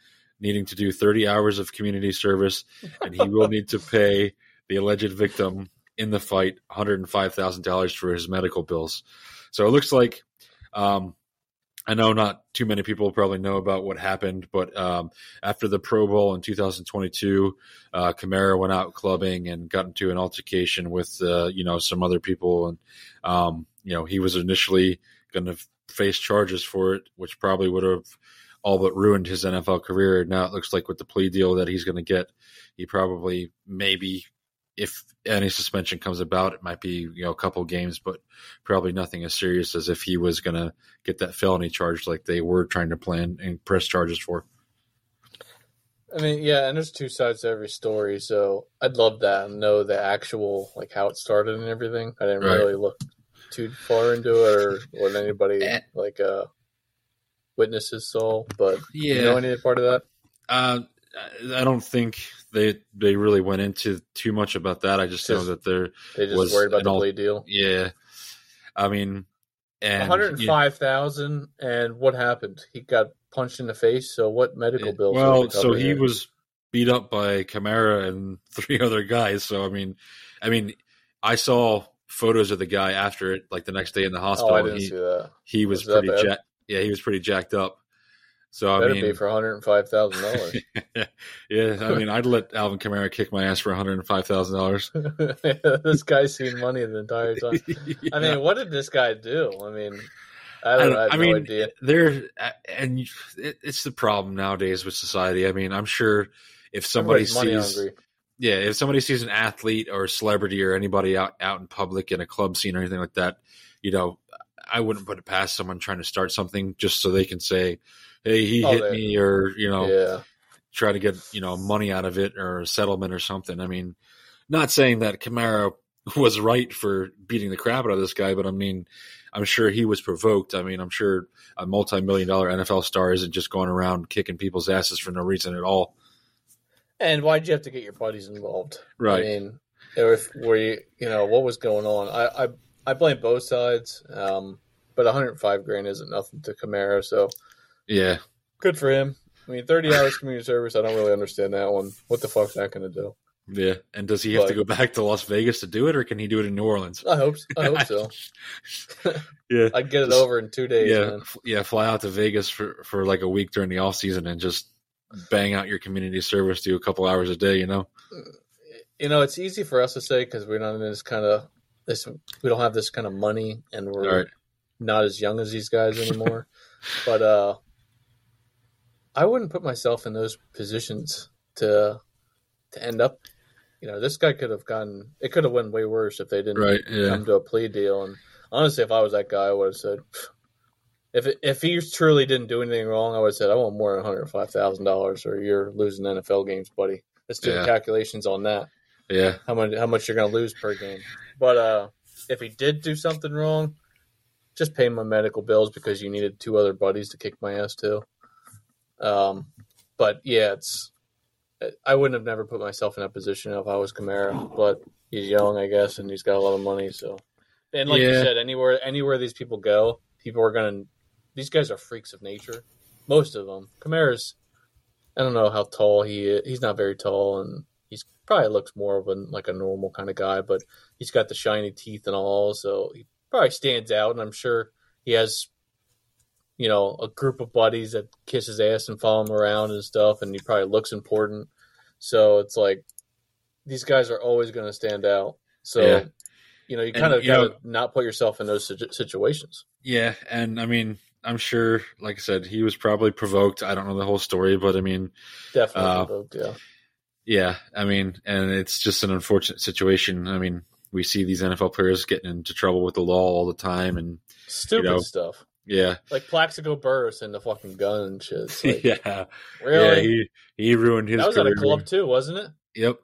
needing to do 30 hours of community service, and he will need to pay the alleged victim in the fight $105,000 for his medical bills. So it looks like, um, I know not too many people probably know about what happened, but um, after the Pro Bowl in 2022, uh, went out clubbing and got into an altercation with, uh, you know, some other people, and um, you know he was initially going to face charges for it, which probably would have all but ruined his NFL career. Now it looks like with the plea deal that he's going to get, he probably maybe, if any suspension comes about, it might be you know a couple games, but probably nothing as serious as if he was going to get that felony charge like they were trying to plan and press charges for. I mean, yeah, and there's two sides to every story, so I'd love that and know the actual like how it started and everything. I didn't Right. really look too far into it or what anybody like uh witnesses saw, but Yeah, you know any part of that? Uh, I don't think they they really went into too much about that. I just know that they're They just Was worried about the al- plea deal. yeah. I mean, and One hundred and five thousand, and what happened? He got punched in the face. So what medical yeah, bills? Well, so he it? was beat up by Kamara and three other guys. So I mean, I mean, I saw photos of the guy after it, like the next day in the Oh, hospital. I didn't he see that. he was Was pretty jacked. Yeah, he was pretty jacked up. So I Better mean, be for one hundred and five thousand dollars. yeah, I mean, I'd let Alvin Kamara kick my ass for one hundred and five thousand dollars. this guy's seen money the entire time. I mean, what did this guy do? I mean, I I, don't. I, have I no mean, idea. there and it, it's the problem nowadays with society. I mean, I'm sure if somebody Everybody's sees, yeah, if somebody sees an athlete or a celebrity or anybody out out in public in a club scene or anything like that, you know, I wouldn't put it past someone trying to start something just so they can say, "Hey, he Oh, hit they- me," or you know, Yeah, try to get you know money out of it or a settlement or something. I mean, not saying that Kamara was right for beating the crap out of this guy, but I mean, I'm sure he was provoked. I mean, I'm sure a multi-million dollar NFL star isn't just going around kicking people's asses for no reason at all. and why'd you have to get your buddies involved? Right. I mean, if were you, you know, what was going on? I I, I blame both sides, um, but 105 grand isn't nothing to Kamara, so Yeah. good for him. I mean, 30 hours community service, I don't really understand that one. What the fuck's that going to do? Yeah, and does he have to go back to Las Vegas to do it, or can he do it in New Orleans? I hope, I hope so. Yeah, I'd get it over in two days, yeah, f- yeah. Fly out to Vegas for for like a week during the off season and just bang out your community service, do a couple hours a day. You know? You know, it's easy for us to say because we're not in this kind of this. We don't have this kind of money, and we're right. not as young as these guys anymore. but uh, I wouldn't put myself in those positions to to end up. You know, this guy could have gotten. It could have went way worse if they didn't Right. Yeah. come to a plea deal. And honestly, if I was that guy, I would have said, if it, if he truly didn't do anything wrong, I would have said, I want more than one hundred five thousand dollars, or you're losing NFL games, buddy. Let's do Yeah. the calculations on that. Yeah. How much how much you're going to lose per game. But uh, if he did do something wrong, just pay my medical bills because you needed two other buddies to kick my ass too. Um, but yeah, it's I wouldn't have never put myself in that position if I was Kamara, but he's young, I guess, and he's got a lot of money. So, and like you said, anywhere anywhere these people go, people are gonna. These guys are freaks of nature. Most of them. Kamara's. I don't know how tall he is. He's not very tall, and he's probably looks more of a like a normal kind of guy. But he's got the shiny teeth and all, so he probably stands out. And I'm sure he has, you know, a group of buddies that kiss his ass and follow him around and stuff, and he probably looks important. So it's like these guys are always going to stand out. So Yeah. you know, you kind of got to not put yourself in those situations. Yeah, and I mean, I'm sure, like I said, he was probably provoked. I don't know the whole story, but I mean, Definitely, Uh, provoked, yeah. Yeah, I mean, and it's just an unfortunate situation. I mean, we see these NFL players getting into trouble with the law all the time, and Stupid know, stuff yeah, like Plaxico Burress and the fucking gun and shit. Like, yeah, yeah, really? he he ruined his that was at a club too, wasn't it? Yep,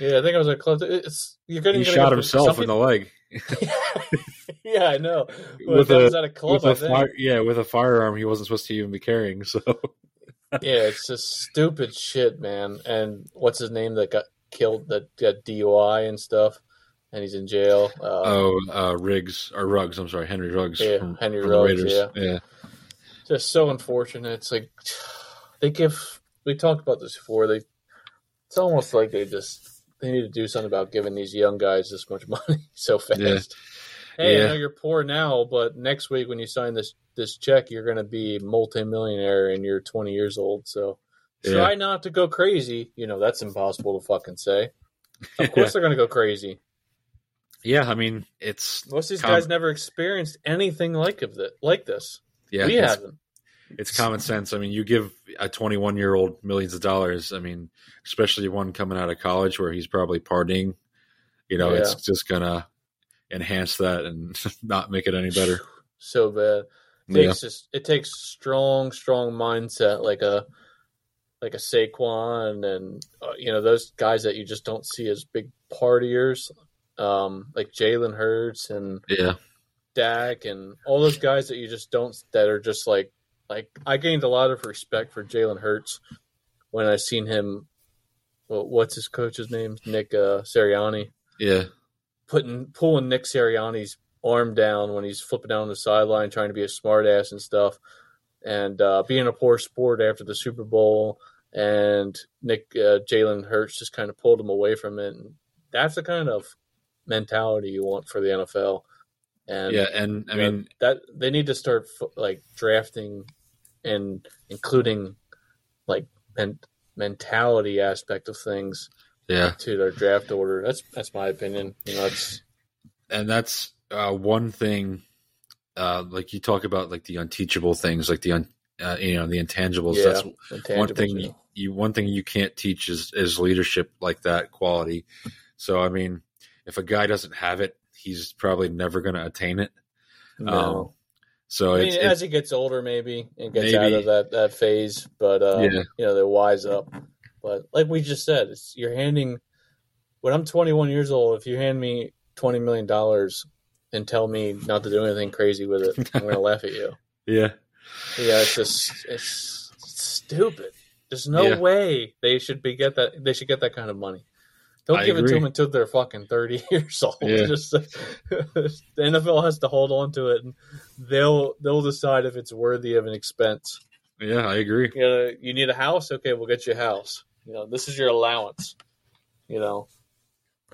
Yeah, I think I was at a club. Too. It's you're getting he shot go- himself in the leg yeah, I know. But with a was at a club. with I a think. fire, yeah, with a firearm he wasn't supposed to even be carrying. So Yeah, it's just stupid shit, man. And what's his name that got killed? That got DUI and stuff, and he's in jail. Uh, oh, uh, Riggs or Ruggs, I'm sorry, Henry Ruggs, Yeah, from, Henry from the Ruggs, Raiders. yeah, just so unfortunate. It's like they give. We talked about this before. They. It's almost like they just they need to do something about giving these young guys this much money so fast. Yeah. Hey, Yeah. I know you're poor now, but next week when you sign this this check, you're going to be multimillionaire and you're 20 years old. So Yeah. try not to go crazy. You know that's impossible to fucking say. Of course they're going to go crazy. yeah. I mean, it's Most of these Com- guys never experienced anything like of that like this. yeah, we it's, haven't. it's common sense. I mean, you give a 21 year old millions of dollars. I mean, especially one coming out of college where he's probably partying. You know, it's just gonna enhance that and not make it any better. So bad. Yeah, takes just it takes strong, strong mindset like a like a Saquon and uh, you know those guys that you just don't see as big partiers, um, like Jalen Hurts and yeah, Dak and all those guys that you just don't that are just like like I gained a lot of respect for Jalen Hurts when I seen him. Well, what's his coach's name? Nick uh, Sirianni yeah, putting pulling Nick Sirianni's arm down when he's flipping down the sideline trying to be a smartass and stuff, and uh, being a poor sport after the Super Bowl. And Nick uh, Jalen Hurts just kind of pulled him away from it. And that's the kind of mentality you want for the NFL. And yeah. And I know, mean, that they need to start like drafting and including like men- mentality aspect of things yeah, to their draft order. That's that's my opinion. You know, it's and that's uh, one thing. Uh, like you talk about, like the unteachable things, like the un, uh, you know, the intangibles. Yeah. That's one thing yeah. you, one thing you can't teach is is leadership like that quality. So I mean, if a guy doesn't have it, he's probably never going to attain it. No. Um, so I mean, as he gets older, maybe and gets Maybe. out of that, that phase, but uh, Yeah. you know, they wise up. But like we just said, it's, you're handing. When I'm 21 years old, if you hand me 20 million dollars and tell me not to do anything crazy with it, I'm going to laugh at you. yeah, Yeah, it's just it's stupid. There's no Yeah. way they should be get that. They should get that kind of money. Don't I give it to them until they're fucking 30 years old. Yeah. Just the NFL has to hold on to it, and they'll they'll decide if it's worthy of an expense. Yeah, I agree. You know, you need a house. Okay, we'll get you a house. You know, this is your allowance. You know,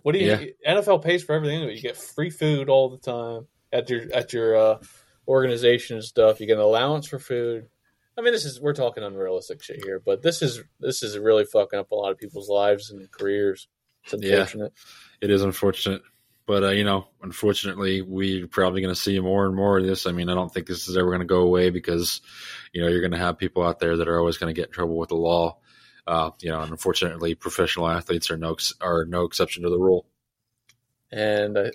what do you? Yeah. NFL pays for everything. You get free food all the time at your at your uh, organization and stuff. You get an allowance for food. I mean, this is we're talking unrealistic shit here, but this is this is really fucking up a lot of people's lives and careers. It's Yeah. unfortunate. It is unfortunate, but uh, you know, unfortunately, we're probably going to see more and more of this. I mean, I don't think this is ever going to go away because you know you're going to have people out there that are always going to get in trouble with the law. Uh, you know, and unfortunately, professional athletes are no are no exception to the rule. and I,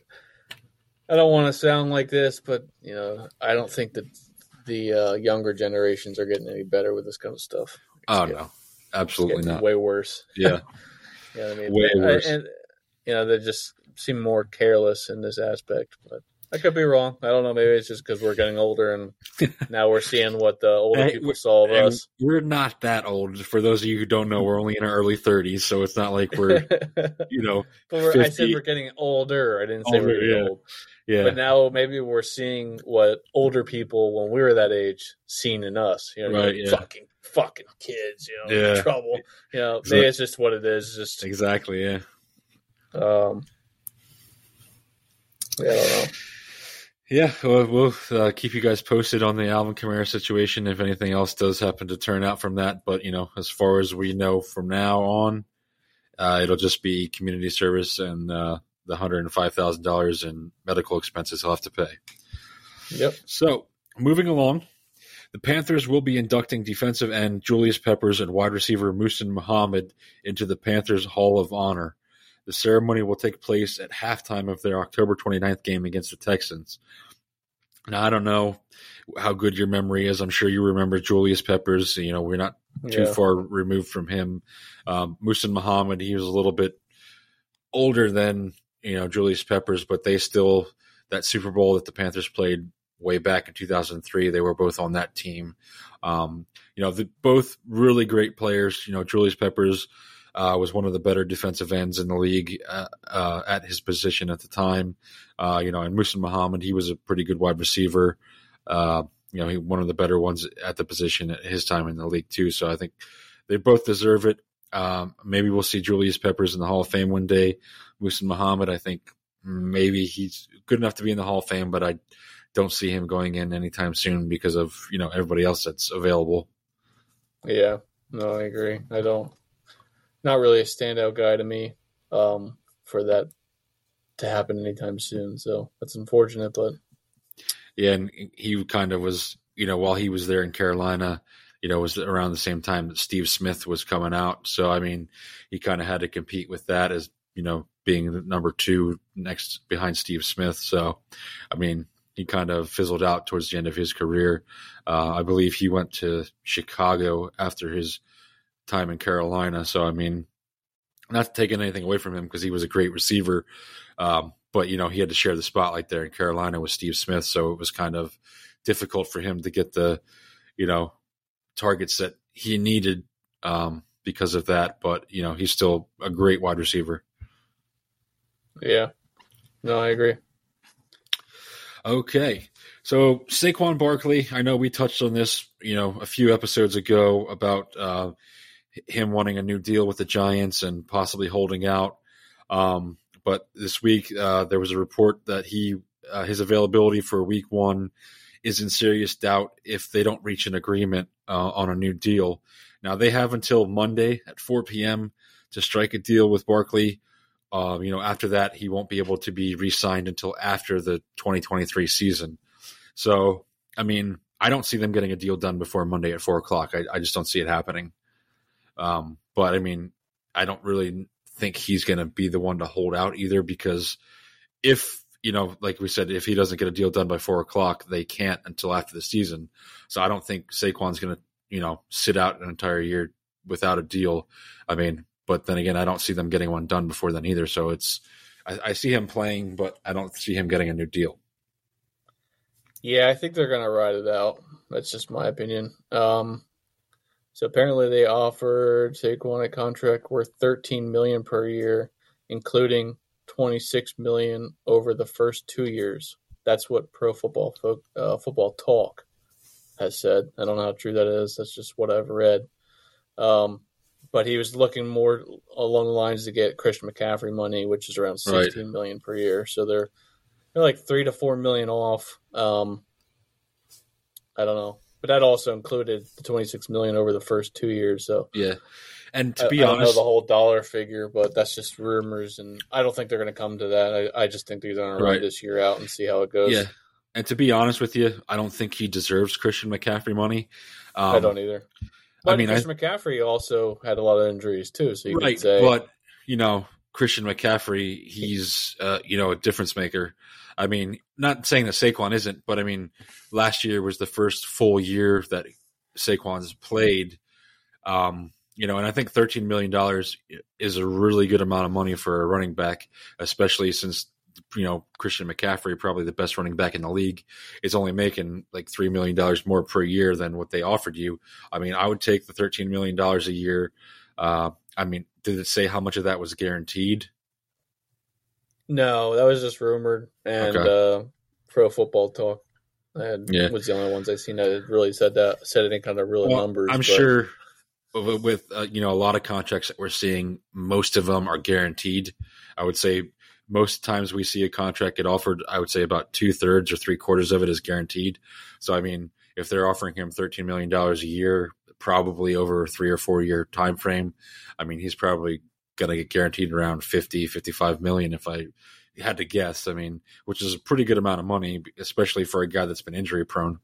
I don't want to sound like this, but you know, I don't think that the uh, younger generations are getting any better with this kind of stuff. Oh It's no, absolutely getting not. way worse. Yeah, You know I mean? Way worse. And, you know, they just seem more careless in this aspect, but. I could be wrong. I don't know. Maybe it's just because we're getting older and now we're seeing what the older people saw of us. we're not that old. For those of you who don't know, we're only in our early 30s, so it's not like we're you know we're, I said we're getting older. I didn't say Older, we're getting yeah. old. yeah But now maybe we're seeing what older people when we were that age seen in us. You know, Right, yeah. fucking fucking kids, you know, Yeah. in trouble. You know, maybe it's just what it is. Just exactly yeah. um yeah, I don't know. Yeah, well, we'll uh, keep you guys posted on the Alvin Kamara situation if anything else does happen to turn out from that. But you know, as far as we know from now on, uh, it'll just be community service and uh, the hundred and five thousand dollars in medical expenses he'll have to pay. Yep. So, moving along, the Panthers will be inducting defensive end Julius Peppers and wide receiver Muhsin Muhammad into the Panthers Hall of Honor. The ceremony will take place at halftime of their October 29th game against the Texans. Now, I don't know how good your memory is. I'm sure you remember Julius Peppers. You know, we're not too Yeah. far removed from him. Um, Muhsin Muhammad, he was a little bit older than you know Julius Peppers, but they still that Super Bowl that the Panthers played way back in 2003. They were both on that team. Um, you know, the, both really great players. You know, Julius Peppers uh, was one of the better defensive ends in the league uh, uh, at his position at the time. Uh, you know, and Muhsin Muhammad, he was a pretty good wide receiver. Uh, you know, he one of the better ones at the position at his time in the league too. So I think they both deserve it. Um, maybe we'll see Julius Peppers in the Hall of Fame one day. Muhsin Muhammad, I think maybe he's good enough to be in the Hall of Fame, but I don't see him going in anytime soon because of you know everybody else that's available. Yeah. No, I agree. I don't not really a standout guy to me, um, for that to happen anytime soon. So that's unfortunate, but Yeah, and he kind of was, you know, while he was there in Carolina, you know, was around the same time that Steve Smith was coming out. So I mean, he kind of had to compete with that as you know being number two next behind Steve Smith. So I mean, he kind of fizzled out towards the end of his career. Uh, I believe he went to Chicago after his time in Carolina. So I mean, not taking anything away from him because he was a great receiver. Um, but you know, he had to share the spotlight there in Carolina with Steve Smith, so it was kind of difficult for him to get the, you know, targets that he needed um, because of that. But you know, he's still a great wide receiver. yeah. No, I agree. Okay. So Saquon Barkley, I know we touched on this, you know, a few episodes ago about uh, him wanting a new deal with the Giants and possibly holding out. Um, but this week uh, there was a report that he uh, his availability for Week One is in serious doubt if they don't reach an agreement uh, on a new deal. Now they have until Monday at 4 p.m. to strike a deal with Barkley. Uh, you know, after that, he won't be able to be re-signed until after the 2023 season. So, I mean, I don't see them getting a deal done before Monday at four o'clock. I, I just don't see it happening. Um, but I mean, I don't really think he's going to be the one to hold out either because if you know, like we said, if he doesn't get a deal done by four o'clock, they can't until after the season. So I don't think Saquon's going to, you know, sit out an entire year without a deal. I mean, but then again, I don't see them getting one done before then either. So it's, I, I see him playing, but I don't see him getting a new deal. Yeah, I think they're gonna ride it out. That's just my opinion. Um, so apparently they offered Saquon a contract worth 13 million per year, including 26 million over the first two years. That's what Pro Football Fo- uh, Football Talk has said. I don't know how true that is. That's just what I've read. Um, but he was looking more along the lines to get Christian McCaffrey money, which is around sixteen Right. million per year. So they're they're like three to four million off. Um, I don't know, but that also included the twenty six million over the first two years. So Yeah. And to I, be I don't know honest, the whole dollar figure, but that's just rumors, and I don't think they're going to come to that. I, I just think they're going to run this year out and see how it goes. yeah. And to be honest with you, I don't think he deserves Christian McCaffrey money. Um, I don't either. But I mean, I- Christian McCaffrey also had a lot of injuries too, so you right, could say, but you know, Christian McCaffrey, he's uh, you know a difference maker. I mean, not saying that Saquon isn't, but I mean, last year was the first full year that Saquon's played. Um, you know, and I think thirteen million dollars is a really good amount of money for a running back, especially since you know Christian McCaffrey, probably the best running back in the league, is only making like three million dollars more per year than what they offered you. I mean, I would take the thirteen million dollars a year. Uh, I mean, did it say how much of that was guaranteed? No, that was just rumored. And uh, Pro Football Talk had, Yeah. was the only ones I seen that really said that said any kind of real Well, numbers. I'm but- sure with, uh, you know a lot of contracts that we're seeing, most of them are guaranteed. I would say most times we see a contract get offered. I would say about two thirds or three quarters of it is guaranteed. So I mean, if they're offering him 13 million dollars a year, probably over a three or four year time frame, I mean, he's probably going to get guaranteed around 50, 55 million if I had to guess. I mean, which is a pretty good amount of money, especially for a guy that's been injury prone.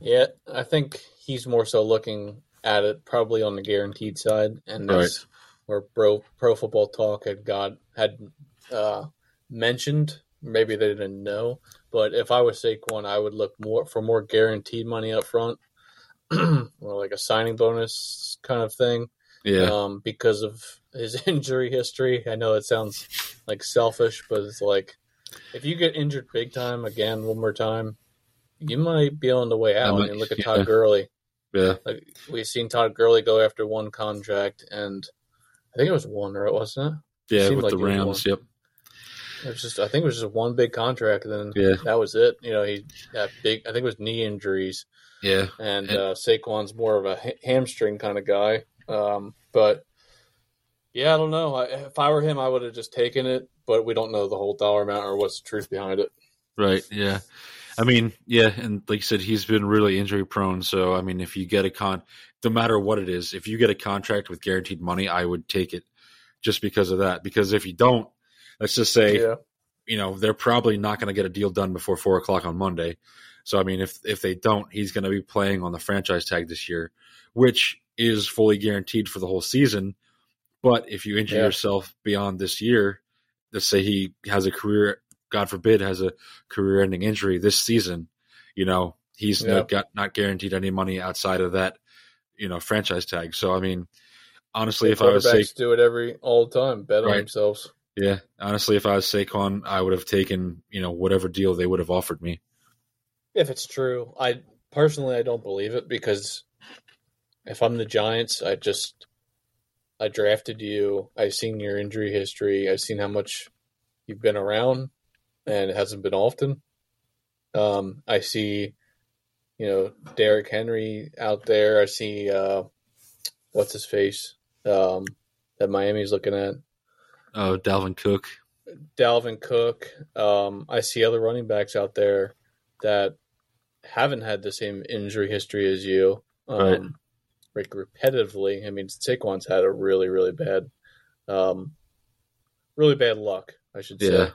Yeah, I think he's more so looking at it probably on the guaranteed side, and that's where Pro Pro Football Talk had got had uh, mentioned. Maybe they didn't know, but if I was Saquon, I would look more for more guaranteed money up front, or like a signing bonus kind of thing. Yeah. um, because of his injury history. I know it sounds like selfish, but it's like if you get injured big time again one more time, you might be on the way out. I, mean, look at yeah. Todd Gurley. yeah. Like we've seen Todd Gurley go after one contract, and I think it was one, or it wasn't it? Yeah. Seemed With like the Rams. Yep. It was just I think it was just one big contract, and then Yeah. that was it. You know, he had big. I think it was knee injuries, Yeah. and And- uh, Saquon's more of a ha- hamstring kind of guy. Um, but yeah, I don't know. I, if I were him, I would have just taken it. But we don't know the whole dollar amount or what's the truth behind it. Right. Yeah. I mean, yeah, and like you said, he's been really injury prone. So I mean, if you get a con, no matter what it is, if you get a contract with guaranteed money, I would take it, just because of that. Because if you don't, let's just say, yeah, you know, they're probably not going to get a deal done before four o'clock on Monday. So I mean, if if they don't, he's going to be playing on the franchise tag this year, which is fully guaranteed for the whole season. But if you injure Yeah. yourself beyond this year, let's say he has a career, God forbid, has a career-ending injury this season, you know, he's Yeah. not got not guaranteed any money outside of that, you know, franchise tag. So I mean, honestly, if I was quarterbacks Sa- do it every all the time, bet on themselves. yeah, honestly, if I was Saquon, I would have taken you know whatever deal they would have offered me. If it's true, I personally I don't believe it because if I'm the Giants, I just I drafted you. I've seen your injury history. I've seen how much you've been around, and it hasn't been often. Um, I see, you know, Derrick Henry out there. I see uh, what's his face um, that Miami's looking at. Oh, Dalvin Cook. Dalvin Cook. Um, I see other running backs out there that haven't had the same injury history as you. Um, Right. Like repetitively. I mean, Saquon's had a really, really bad, um, really bad luck, I should say,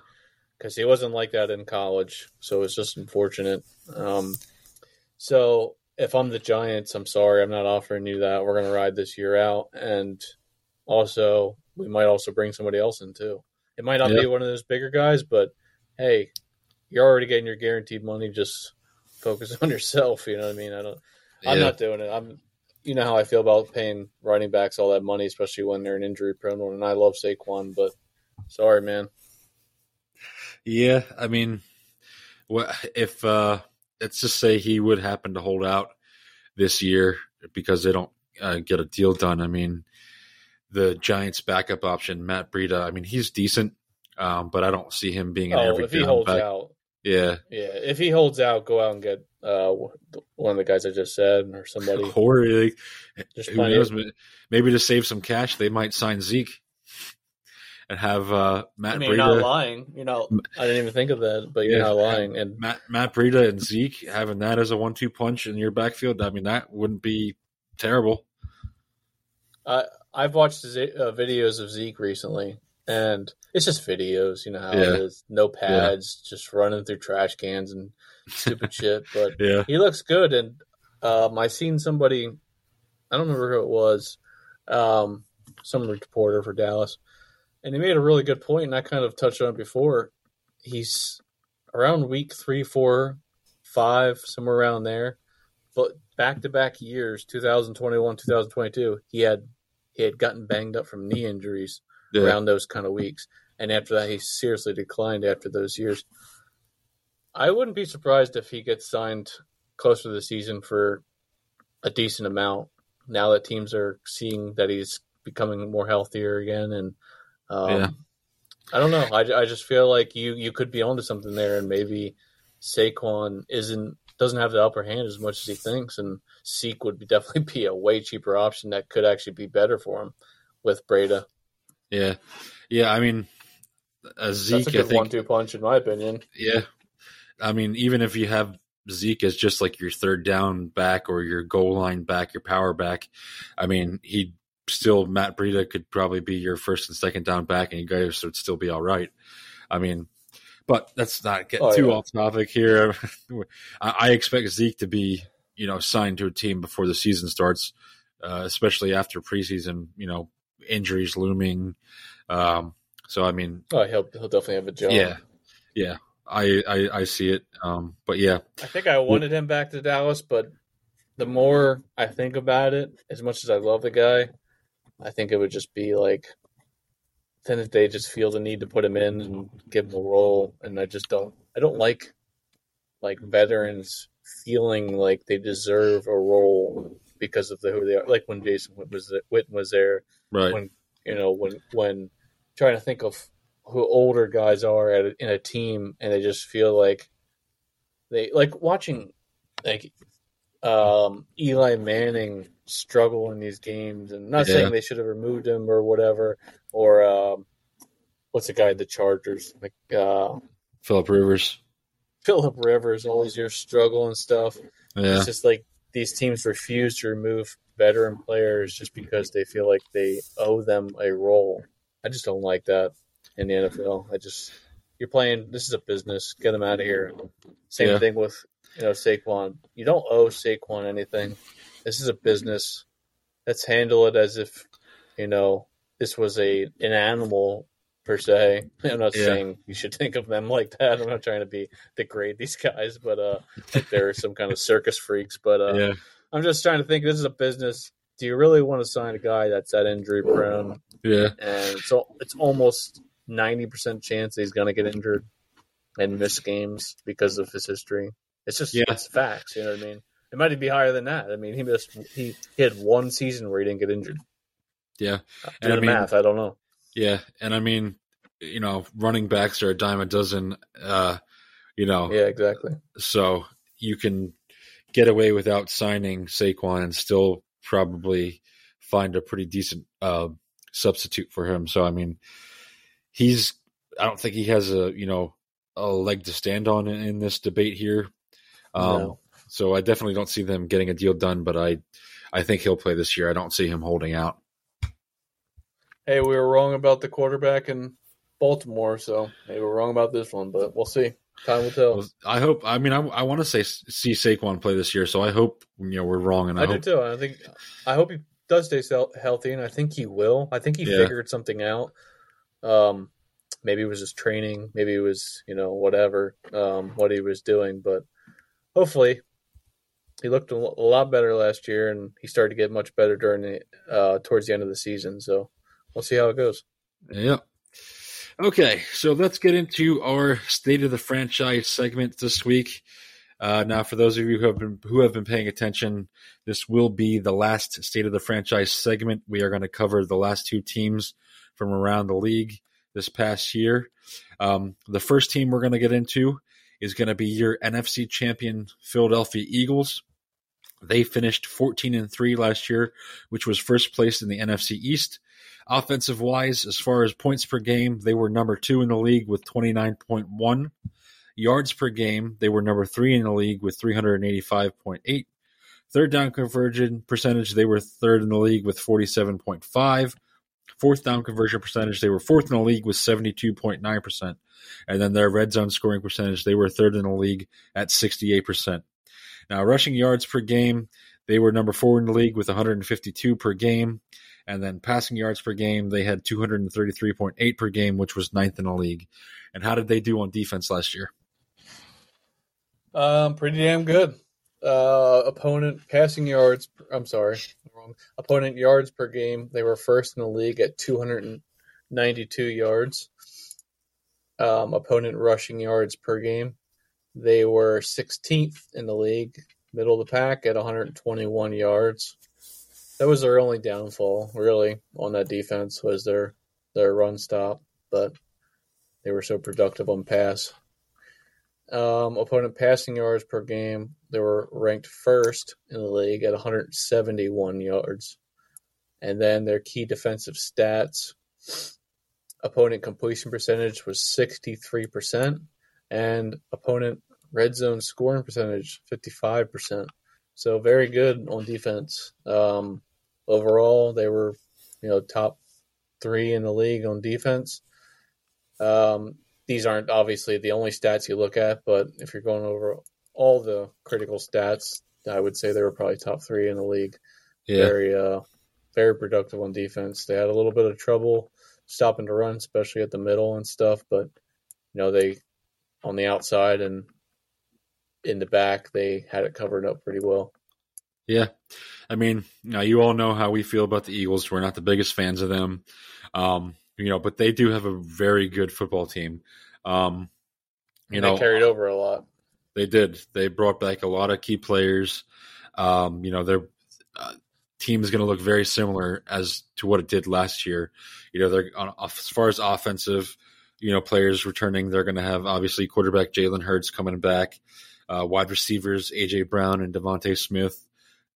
because he wasn't like that in college. So it's just unfortunate. Um, so if I'm the Giants, I'm sorry, I'm not offering you that. We're to ride this year out, and also we might also bring somebody else in too. It might not Yeah. be one of those bigger guys, but hey, you're already getting your guaranteed money. Just focus on yourself. You know what I mean? I don't. I'm Yeah. not doing it. I'm. You know how I feel about paying running backs all that money, especially when they're an injury prone one. And I love Saquon, but sorry, man. Yeah, I mean, if uh let's just say he would happen to hold out this year because they don't uh, get a deal done. I mean, the Giants' backup option, Matt Breida. I mean, he's decent, um, but I don't see him being an Oh, every if he holds back. out, Yeah, yeah. If he holds out, go out and get uh, one of the guys I just said, or somebody. Or like, There's who knows? of- Maybe to save some cash, they might sign Zeke and have uh, Matt I mean, you're not lying. You're not. I didn't even think of that, but you're Yeah. not lying. And Matt Matt Breida and Zeke having that as a one-two punch in your backfield. I mean, that wouldn't be terrible. I I've watched Ze- uh, videos of Zeke recently, and it's just videos. You know how Yeah. it is. No pads, just running through trash cans and stupid shit. But Yeah, he looks good, and um, I seen somebody. I don't remember who it was. Um, some reporter for Dallas, and he made a really good point, and I kind of touched on it before. He's around week three, four, five, somewhere around there. But back to back years, 2021, 2022, he had he had gotten banged up from knee injuries yeah, around those kind of weeks. And after that, he seriously declined after those years. I wouldn't be surprised if he gets signed closer to the season for a decent amount now that teams are seeing that he's becoming more healthier again. And um, Yeah. I don't know. I, I just feel like you, you could be onto something there, and maybe Saquon isn't doesn't have the upper hand as much as he thinks, and Zeke would be definitely be a way cheaper option that could actually be better for him with Breida. yeah, yeah. I mean, Zeke, That's a I good think, one-two punch, in my opinion. Yeah. I mean, even if you have Zeke as just like your third down back or your goal line back, your power back, I mean, he still, Matt Breida could probably be your first and second down back and you guys would still be all right. I mean, but let's not get Oh, too yeah. off topic here. I, I expect Zeke to be, you know, signed to a team before the season starts, uh, especially after preseason, you know, injuries looming. Um, so, I mean, Oh, he'll he'll definitely have a job. yeah, yeah, I, I I see it. Um, but yeah, I think I wanted him back to Dallas, but the more I think about it, as much as I love the guy, I think it would just be like then they just feel the need to put him in and give him a role, and I just don't. I don't like like veterans feeling like they deserve a role because of the who they are. Like when Jason Witten was Witten was there, right, when you know when when trying to think of who older guys are at a, in a team and they just feel like they like watching like um Eli Manning struggle in these games and not Yeah. saying they should have removed him or whatever or um what's the guy at the Chargers like uh Philip Rivers. Philip Rivers all these years struggle and stuff Yeah, it's just like these teams refuse to remove veteran players just because they feel like they owe them a role. I just don't like that in the NFL. I just you're playing. This is a business. Get them out of here. Same Yeah. thing with you know Saquon. You don't owe Saquon anything. This is a business. Let's handle it as if you know this was a an animal per se. I'm not Yeah. saying you should think of them like that. I'm not trying to be degrade these guys, but uh, like they're some kind of circus freaks. But uh, yeah, I'm just trying to think. This is a business. Do you really want to sign a guy that's that injury prone? yeah, And so it's almost ninety percent chance that he's going to get injured and miss games because of his history. It's just Yeah. it's facts. You know what I mean? It might even be higher than that. I mean, he missed. He, he had one season where he didn't get injured. yeah, Doing And I the mean- math, I don't know. yeah. And I mean, you know, running backs are a dime a dozen. Uh, you know, Yeah, exactly. so you can get away without signing Saquon and still probably find a pretty decent uh, substitute for him. So I mean, he's. I don't think he has a you know a leg to stand on in, in this debate here. Um, No. So I definitely don't see them getting a deal done, but I, I think he'll play this year. I don't see him holding out. Hey, we were wrong about the quarterback in Baltimore, so maybe we're wrong about this one, but we'll see. Time will tell. I hope. I mean, I, I want to say see Saquon play this year, so I hope you know we're wrong, and I, I do hope too. I think I hope he does stay healthy, and I think he will. I think he Yeah. figured something out. Um, maybe it was his training, maybe it was you know whatever um, what he was doing, but hopefully he looked a a lot better last year, and he started to get much better during the uh, towards the end of the season. So we'll see how it goes. Yeah. Okay, so let's get into our state of the franchise segment this week. Uh, now, for those of you who have been who have been paying attention, this will be the last state of the franchise segment. We are going to cover the last two teams from around the league this past year. Um, the first team we're going to get into is going to be your NFC champion Philadelphia Eagles. They finished 14 and 3 last year, which was first place in the NFC East. Offensive wise, as far as points per game, they were number two in the league with 29.1. Yards per game, they were number three in the league with 385.8. Third down conversion percentage, they were third in the league with 47.5. Fourth down conversion percentage, they were fourth in the league with 72.9%. And then their red zone scoring percentage, they were third in the league at 68%. Now, rushing yards per game, they were number four in the league with 152 per game. And then passing yards per game, they had 233.8 per game, which was ninth in the league. And how did they do on defense last year? Um, pretty damn good. Uh, opponent passing yards. I'm sorry, wrong. Opponent yards per game. They were first in the league at 292 yards. Um, opponent rushing yards per game. They were 16th in the league, middle of the pack at 121 yards. That was their only downfall, really, on that defense was their their run stop, but they were so productive on pass. Um, opponent passing yards per game, they were ranked first in the league at 171 yards. And then their key defensive stats opponent completion percentage was 63%, and opponent red zone scoring percentage 55%. So very good on defense. Um, overall, they were, you know, top three in the league on defense. Um, these aren't obviously the only stats you look at, but if you're going over all the critical stats, I would say they were probably top three in the league. Yeah. Very, uh, very productive on defense. They had a little bit of trouble stopping to run, especially at the middle and stuff, but you know they on the outside and in the back they had it covered up pretty well. Yeah, I mean, now you all know how we feel about the Eagles. We're not the biggest fans of them. Um, you know, but they do have a very good football team. Um, you know, carried over a lot. They did. They brought back a lot of key players. Um, you know, their uh, team is going to look very similar as to what it did last year. You know, they're on, as far as offensive, you know, players returning. They're going to have obviously quarterback Jalen Hurts coming back, uh, wide receivers AJ Brown and DeVonta Smith,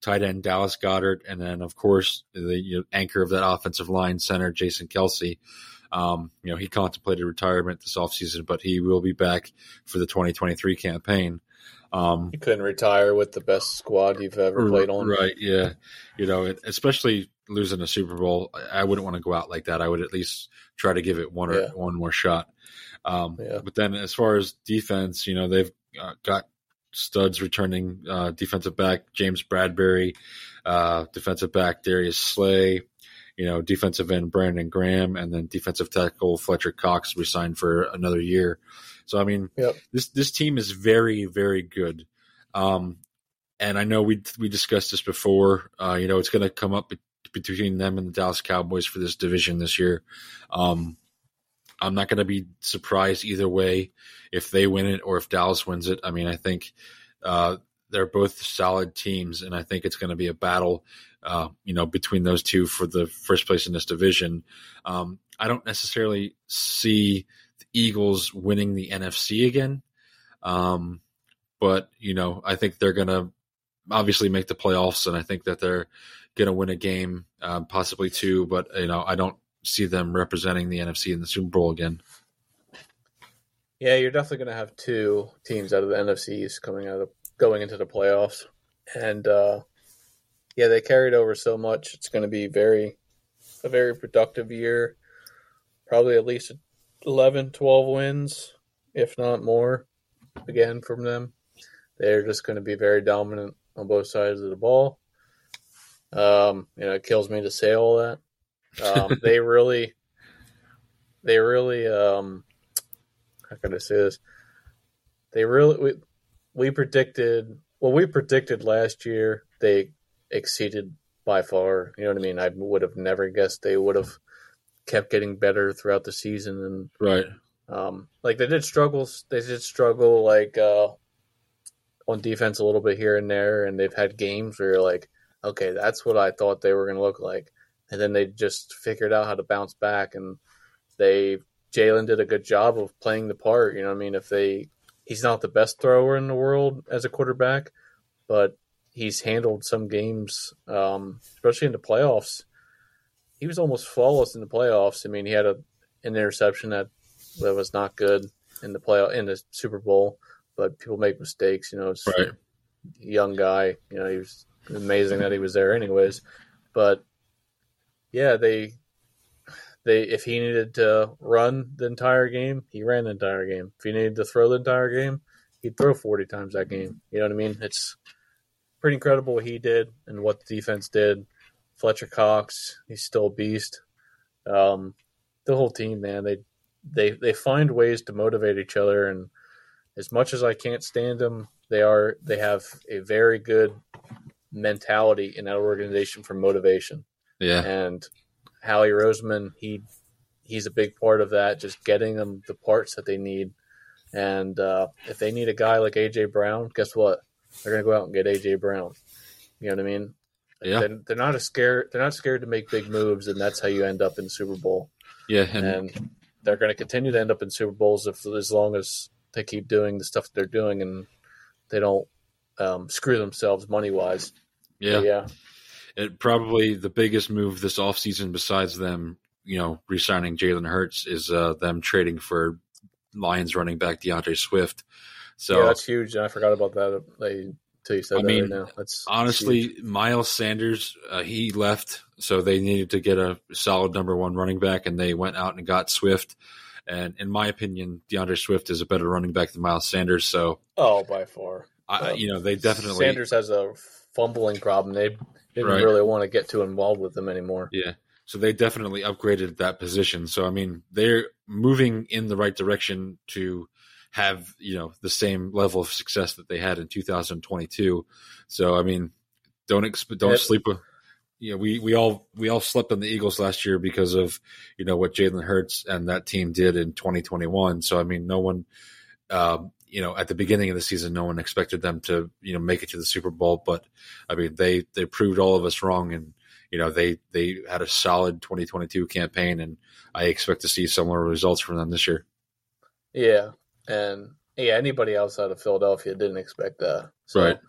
tight end Dallas Goedert, and then of course the you know, anchor of that offensive line, center Jason Kelce. Um, you know, he contemplated retirement this offseason, but he will be back for the 2023 campaign. Um, you couldn't retire with the best squad you've ever played on, right? Yeah, you know, especially losing a Super Bowl, I wouldn't want to go out like that. I would at least try to give it one or yeah. one more shot. Um, yeah. But then, as far as defense, you know, they've uh, got studs returning uh, defensive back James Bradberry, uh, defensive back Darius Slay, you know, defensive end Brandon Graham, and then defensive tackle Fletcher Cox resigned for another year. So I mean, yep. this this team is very very good. Um, and I know we we discussed this before. Uh, you know, it's going to come up between them and the Dallas Cowboys for this division this year. Um, I'm not going to be surprised either way if they win it or if Dallas wins it. I mean, I think uh, they're both solid teams, and I think it's going to be a battle, uh, you know, between those two for the first place in this division. Um, I don't necessarily see the Eagles winning the NFC again, um, but you know, I think they're going to obviously make the playoffs, and I think that they're going to win a game, um, possibly two. But you know, I don't see them representing the NFC in the Super Bowl again. Yeah, you're definitely going to have two teams out of the NFCs coming out of going into the playoffs, and uh, yeah, they carried over so much. It's going to be very a very productive year. Probably at least 11, 12 wins, if not more, again from them. They're just going to be very dominant on both sides of the ball. Um, you know, it kills me to say all that. Um, they really, they really, um, how can I say this? They really, we, predicted, well, we predicted last year they exceeded by far. You know what I mean? I would have never guessed they would have kept getting better throughout the season. And right, um, like they did struggles. They did struggle like uh, on defense a little bit here and there, and they've had games where you're like, okay, that's what I thought they were going to look like. And then they just figured out how to bounce back, and they Jalen did a good job of playing the part. You know, what I mean, if they he's not the best thrower in the world as a quarterback, but he's handled some games, um, especially in the playoffs. He was almost flawless in the playoffs. I mean, he had a an interception that that was not good in the play in the Super Bowl, but people make mistakes. You know, it's Right. a young guy. You know, he was amazing that he was there, anyways. But yeah, they they if he needed to run the entire game, he ran the entire game. If he needed to throw the entire game, he'd throw forty times that game. You know what I mean? It's pretty incredible what he did and what the defense did. Fletcher Cox, he's still a beast. Um, the whole team, man, they they they find ways to motivate each other, and as much as I can't stand them, they are they have a very good mentality in that organization for motivation. Yeah. And Howie Roseman, he he's a big part of that, just getting them the parts that they need. And uh, if they need a guy like AJ Brown, guess what? They're gonna go out and get AJ Brown. You know what I mean? Yeah. They're, they're not a scared. They're not scared to make big moves, and that's how you end up in the Super Bowl. Yeah. And, And they're going to continue to end up in Super Bowls if as long as they keep doing the stuff that they're doing and they don't um, screw themselves money wise. yeah. yeah, it probably the biggest move this offseason besides them, you know, re-signing Jalen Hurts is uh, them trading for Lions running back D'Andre Swift. So yeah, that's huge. And I forgot about that. Until you said I that mean, right now. That's honestly, huge. Miles Sanders, uh, he left, so they needed to get a solid number one running back, and they went out and got Swift. And in my opinion, D'Andre Swift is a better running back than Miles Sanders. So, oh, by far. I, you know, they definitely Sanders has a fumbling problem. They didn't Right. really want to get too involved with them anymore. Yeah. So they definitely upgraded that position. So I mean, they're moving in the right direction to have, you know, the same level of success that they had in 2022. So I mean, don't exp- don't Yep. sleep with you know, we, we all we all slept on the Eagles last year because of you know what Jalen Hurts and that team did in 2021. So I mean, no one, um, you know, at the beginning of the season, no one expected them to you know make it to the Super Bowl. But I mean, they they proved all of us wrong, and you know they they had a solid 2022 campaign, and I expect to see similar results from them this year. Yeah, and yeah, anybody outside of Philadelphia didn't expect that. So, Right.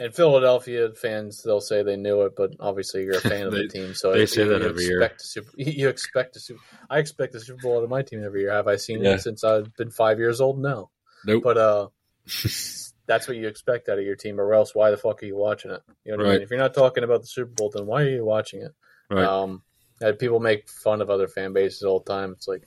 And Philadelphia fans, they'll say they knew it, but obviously you're a fan of They- the team, so they you- say you that every year. super, you expect a super. I expect the Super Bowl out of my team every year. Have I seen Yeah. it since I've been five years old? No, Nope. but uh, that's what you expect out of your team, or else why the fuck are you watching it? You know what I mean? If you're not talking about the Super Bowl, then why are you watching it? right. Um, people make fun of other fan bases all the time. It's like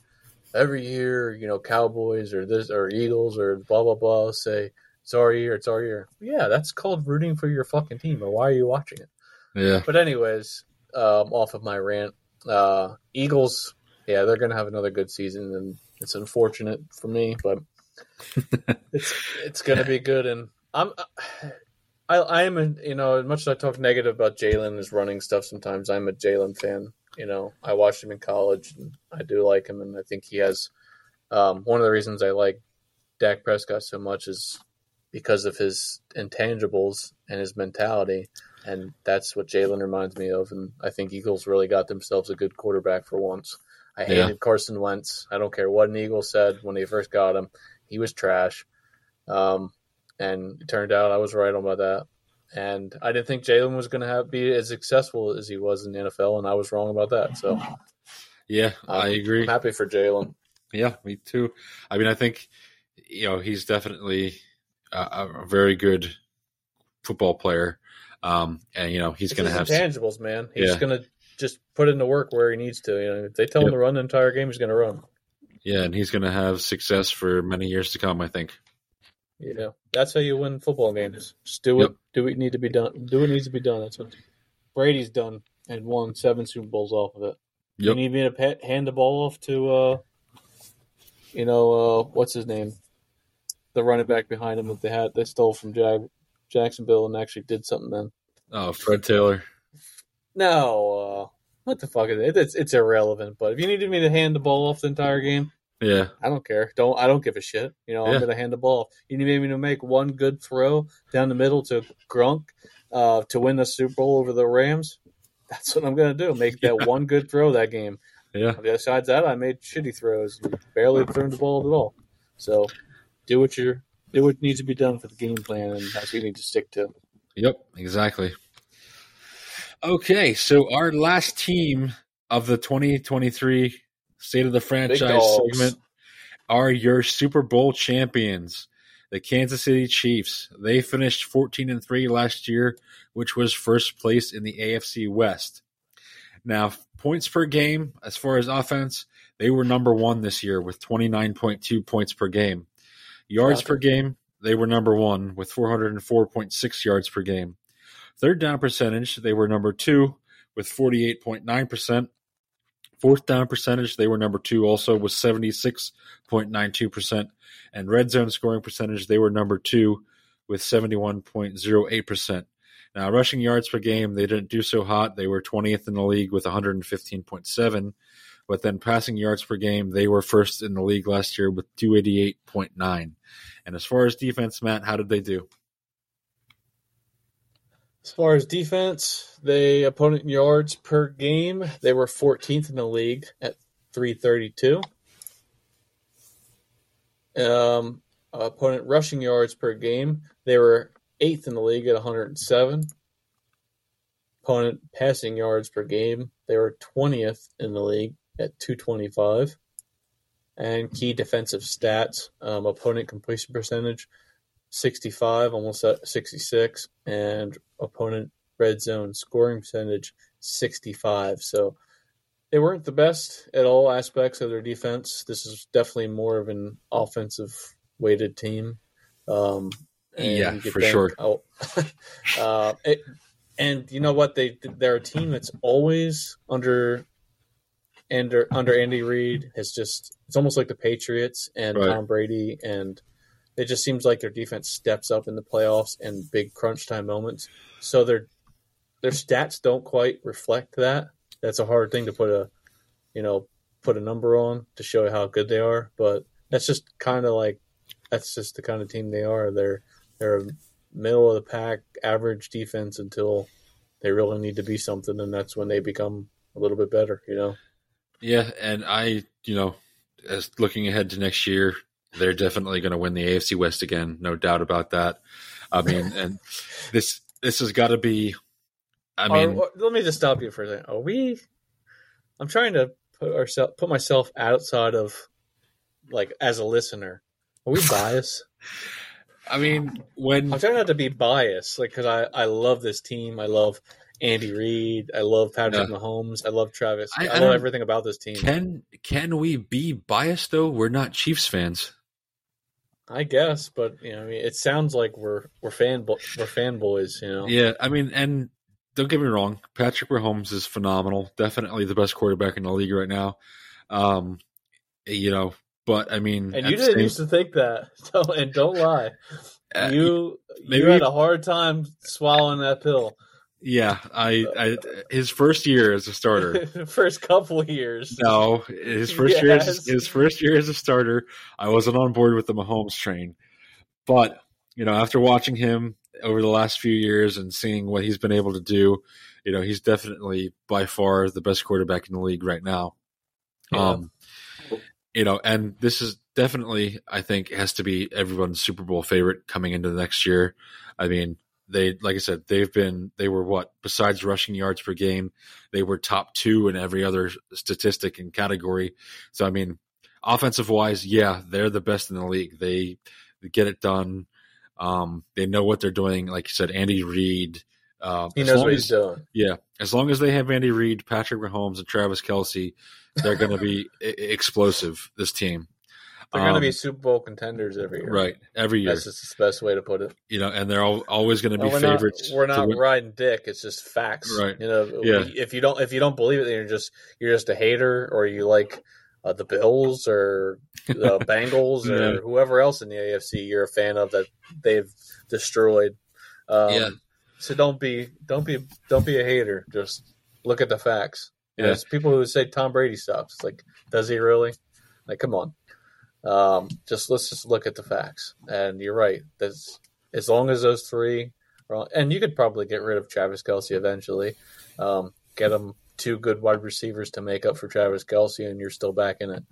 every year, you know, Cowboys or this or Eagles or blah blah blah say it's our year, it's our year. Yeah, that's called rooting for your fucking team. Or why are you watching it? yeah. But anyways, um, off of my rant, uh, Eagles, yeah, they're gonna have another good season, and it's unfortunate for me, but it's it's gonna be good. And I'm. I, I am, a, you know, as much as I talk negative about Jalen and his running stuff sometimes, I'm a Jalen fan. You know, I watched him in college, and I do like him, and I think he has. Um, one of the reasons I like Dak Prescott so much is because of his intangibles and his mentality, and that's what Jalen reminds me of. And I think Eagles really got themselves a good quarterback for once. I hated Yeah. Carson Wentz. I don't care what an Eagle said when they first got him; he was trash. Um, and it turned out I was right about that. And I didn't think Jalen was going to have be as successful as he was in the NFL, and I was wrong about that. So Yeah, um, I agree. I'm happy for Jalen. Yeah, me too. I mean, I think you know he's definitely a, a very good football player, um, and you know he's going to have. tangibles, man. He's Yeah. going to just put in the work where he needs to. You know, if they tell him to run the entire game, he's going to run. Yeah, and he's going to have success for many years to come. I think. You know, that's how you win football games. Just do Yep. what do what need to be done. Do what needs to be done. That's what Brady's done and won seven Super Bowls off of it. You need me to hand the ball off to, uh, you know, uh, what's his name, the running back behind him that they had they stole from Jag- Jacksonville and actually did something then. Oh, Fred Taylor. No, uh, what the fuck is it? It's it's irrelevant. But if you needed me to hand the ball off the entire game, Yeah, I don't care. Don't I don't give a shit. You know, Yeah. I'm gonna hand the ball. You need me to make one good throw down the middle to Gronk uh, to win the Super Bowl over the Rams. That's what I'm gonna do. Make that one good throw that game. yeah, Besides that, I made shitty throws, barely thrown the ball at all. So, do what you're it needs to be done for the game plan, and that's what you need to stick to. Yep, exactly. Okay, so our last team of the 2023 State of the Franchise segment are your Super Bowl champions, the Kansas City Chiefs. They finished 14 and 3 last year, which was first place in the AFC West. Now, points per game, as far as offense, they were number one this year with 29.2 points per game. Yards per game, they were number one with 404.6 yards per game. Third down percentage, they were number two with 48.9%. Fourth down percentage, they were number two also with 76.92%. And red zone scoring percentage, they were number two with 71.08%. Now, rushing yards per game, they didn't do so hot. They were 20th in the league with 115.7. But then passing yards per game, they were first in the league last year with 288.9. And as far as defense, Matt, how did they do? As far as defense, they opponent yards per game, they were 14th in the league at 332. Um, opponent rushing yards per game, they were eighth in the league at 107. Opponent passing yards per game, they were 20th in the league at 225. And key defensive stats, um, opponent completion percentage, 65, almost at 66, and opponent red zone scoring percentage 65. So they weren't the best at all aspects of their defense. This is definitely more of an offensive weighted team. Um, yeah, for sure. Oh, uh, it, and you know what? They they're a team that's always under under under Andy Reid. Has just it's almost like the Patriots and right. Tom Brady and it just seems like their defense steps up in the playoffs and big crunch time moments. So their their stats don't quite reflect that. That's a hard thing to put a you know put a number on to show how good they are. But that's just kind of like that's just the kind of team they are. They're they're middle of the pack average defense until they really need to be something, and that's when they become a little bit better. You know. Yeah, and I you know as looking ahead to next year, they're definitely going to win the AFC West again, no doubt about that. I mean, and this this has got to be. I mean, Are, let me just stop you for a second. Are we? I'm trying to put ourselves put myself outside of like as a listener. Are we biased? I mean, when I'm trying not to be biased, like because I I love this team. I love Andy Reid. I love Patrick yeah. Mahomes. I love Travis. I, I, I love everything about this team. Can can we be biased though? We're not Chiefs fans. I guess, but you know, I mean, it sounds like we're we're fan we're fanboys, you know. Yeah, I mean, and don't get me wrong, Patrick Mahomes is phenomenal. Definitely the best quarterback in the league right now. Um, you know, but I mean, and you didn't same... used to think that, so, and don't lie. Uh, you maybe, you had a hard time swallowing that pill. Yeah, I, I his first year as a starter, first couple years. No, his first yes. year as his first year as a starter, I wasn't on board with the Mahomes train. But you know, after watching him over the last few years and seeing what he's been able to do, you know, he's definitely by far the best quarterback in the league right now. Yeah. Um, you know, and this is definitely, I think, has to be everyone's Super Bowl favorite coming into the next year. I mean, they like I said, they've been they were what besides rushing yards per game, they were top two in every other statistic and category. So I mean, offensive wise, yeah, they're the best in the league. They, they get it done. Um, they know what they're doing. Like you said, Andy Reid. Um, he knows what as, he's doing. Yeah, as long as they have Andy Reid, Patrick Mahomes, and Travis Kelce, they're going to be explosive. This team. They're um, going to be Super Bowl contenders every year. Right, every year. That's just the best way to put it. You know, and they're all, always going to be we're favorites. Not, we're not riding dick. It's just facts. Right. You know, yeah. if you don't if you don't believe it, then you're just you're just a hater, or you like uh, the Bills or the Bengals yeah. or whoever else in the AFC you're a fan of that they've destroyed. Um, yeah. So don't be don't be don't be a hater. Just look at the facts. Yeah. There's people who say Tom Brady sucks. It's like, does he really? Like, come on. Um, just let's just look at the facts. And you're right. That's as long as those three, are, and you could probably get rid of Travis Kelce eventually. Um, get them two good wide receivers to make up for Travis Kelce, and you're still back in it.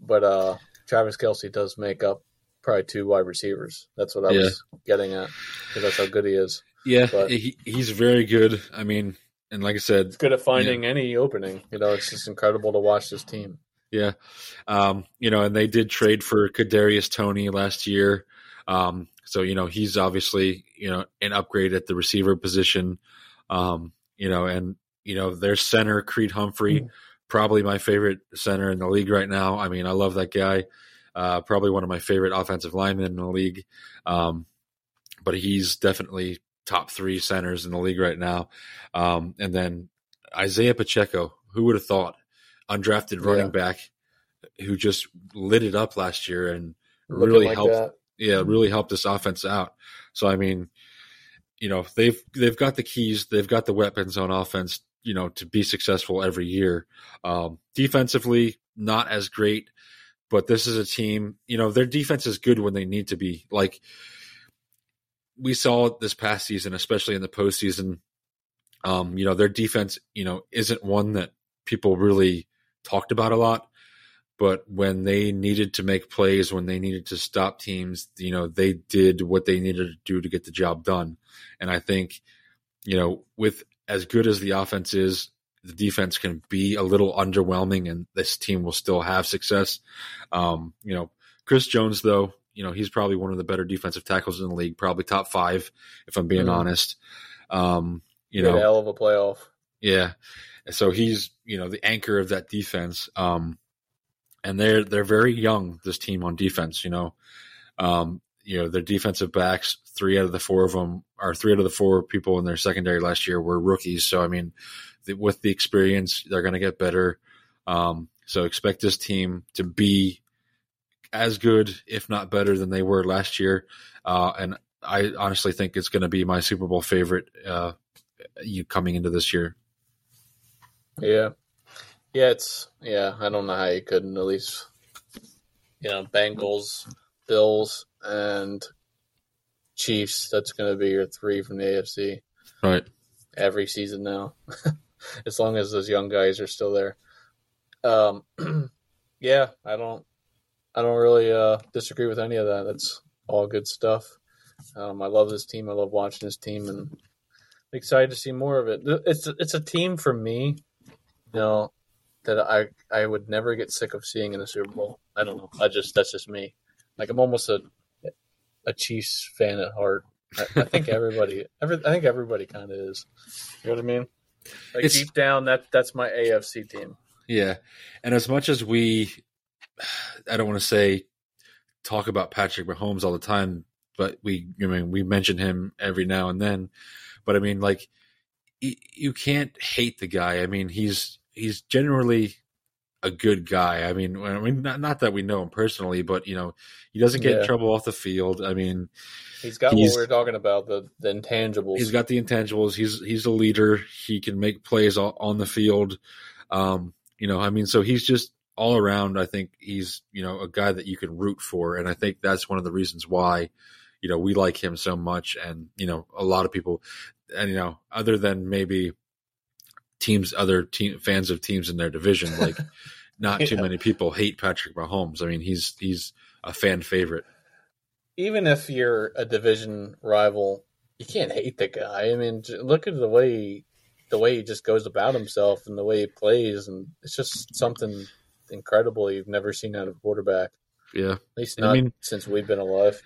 But uh, Travis Kelce does make up probably two wide receivers. That's what I Yeah. was getting at because that's how good he is. Yeah, But- he, he's very good. I mean, and like I said, good at finding any opening. You know, it's just incredible to watch this team. Yeah. Um, you know, and they did trade for Kadarius Toney last year. Um, so, you know, he's obviously, you know, an upgrade at the receiver position. Um, you know, and, you know, their center, Creed Humphrey, Mm. probably my favorite center in the league right now. I mean, I love that guy. Uh, probably one of my favorite offensive linemen in the league. Um, but he's definitely top three centers in the league right now. Um, and then Isaiah Pacheco, who would have thought? Undrafted running Yeah. back who just lit it up last year and Looking really like helped that. yeah, really helped this offense out. So I mean, you know, they've they've got the keys, they've got the weapons on offense, you know, to be successful every year. Um, defensively, not as great, but this is a team, you know, their defense is good when they need to be. Like we saw this past season, especially in the postseason. Um, you know, their defense, you know, isn't one that people really talked about a lot but when they needed to make plays, when they needed to stop teams, you know, they did what they needed to do to get the job done. And I think, you know, with as good as the offense is, the defense can be a little underwhelming and this team will still have success. Um, you know, Chris Jones, though, you know, he's probably one of the better defensive tackles in the league, probably top five, if I'm being Mhm. honest. Um, you know, hell of a playoff. yeah. So he's, you know, the anchor of that defense. Um, and they're they're very young, this team on defense, you know. Um, you know, their defensive backs, three out of the four of them are three out of the four people in their secondary last year were rookies. So I mean, the, with the experience, they're going to get better. Um, so expect this team to be as good, if not better, than they were last year. Uh, and I honestly think it's going to be my Super Bowl favorite uh, you coming into this year. Yeah. Yeah, it's yeah, I don't know how you couldn't at least you know, Bengals, Bills, and Chiefs, that's gonna be your three from the AFC Right. every season now. as long as those young guys are still there. Um yeah, I don't I don't really uh disagree with any of that. That's all good stuff. Um I love this team. I love watching this team and I'm excited to see more of it. It's it's a team for me, know, that I I would never get sick of seeing in the Super Bowl. I don't know. I just that's just me. Like I'm almost a a Chiefs fan at heart. I, I think everybody, every, I think everybody kind of is. You know what I mean? Like It's- deep down, that that's my AFC team. Yeah. And as much as we, I don't want to say talk about Patrick Mahomes all the time, but we, I mean, we mention him every now and then. But I mean, like, you can't hate the guy. I mean, he's he's generally a good guy. I mean, I mean, not, not that we know him personally, but you know, he doesn't get in trouble off the field. I mean, He's got He's- what we are talking about the the intangibles. He's got the intangibles. He's he's a leader. He can make plays on the field. Um, you know, I mean, so he's just all around. I think he's you know a guy that you can root for, and I think that's one of the reasons why you know we like him so much. And you know, a lot of people, and you know, other than maybe teams, other team fans of teams in their division, like not too many people hate Patrick Mahomes. I mean, he's he's a fan favorite. Even if you're a division rival, you can't hate the guy. I mean, look at the way he, the way he just goes about himself and the way he plays, and it's just something incredible you've never seen out of a quarterback. Yeah. At least I not mean- since we've been alive.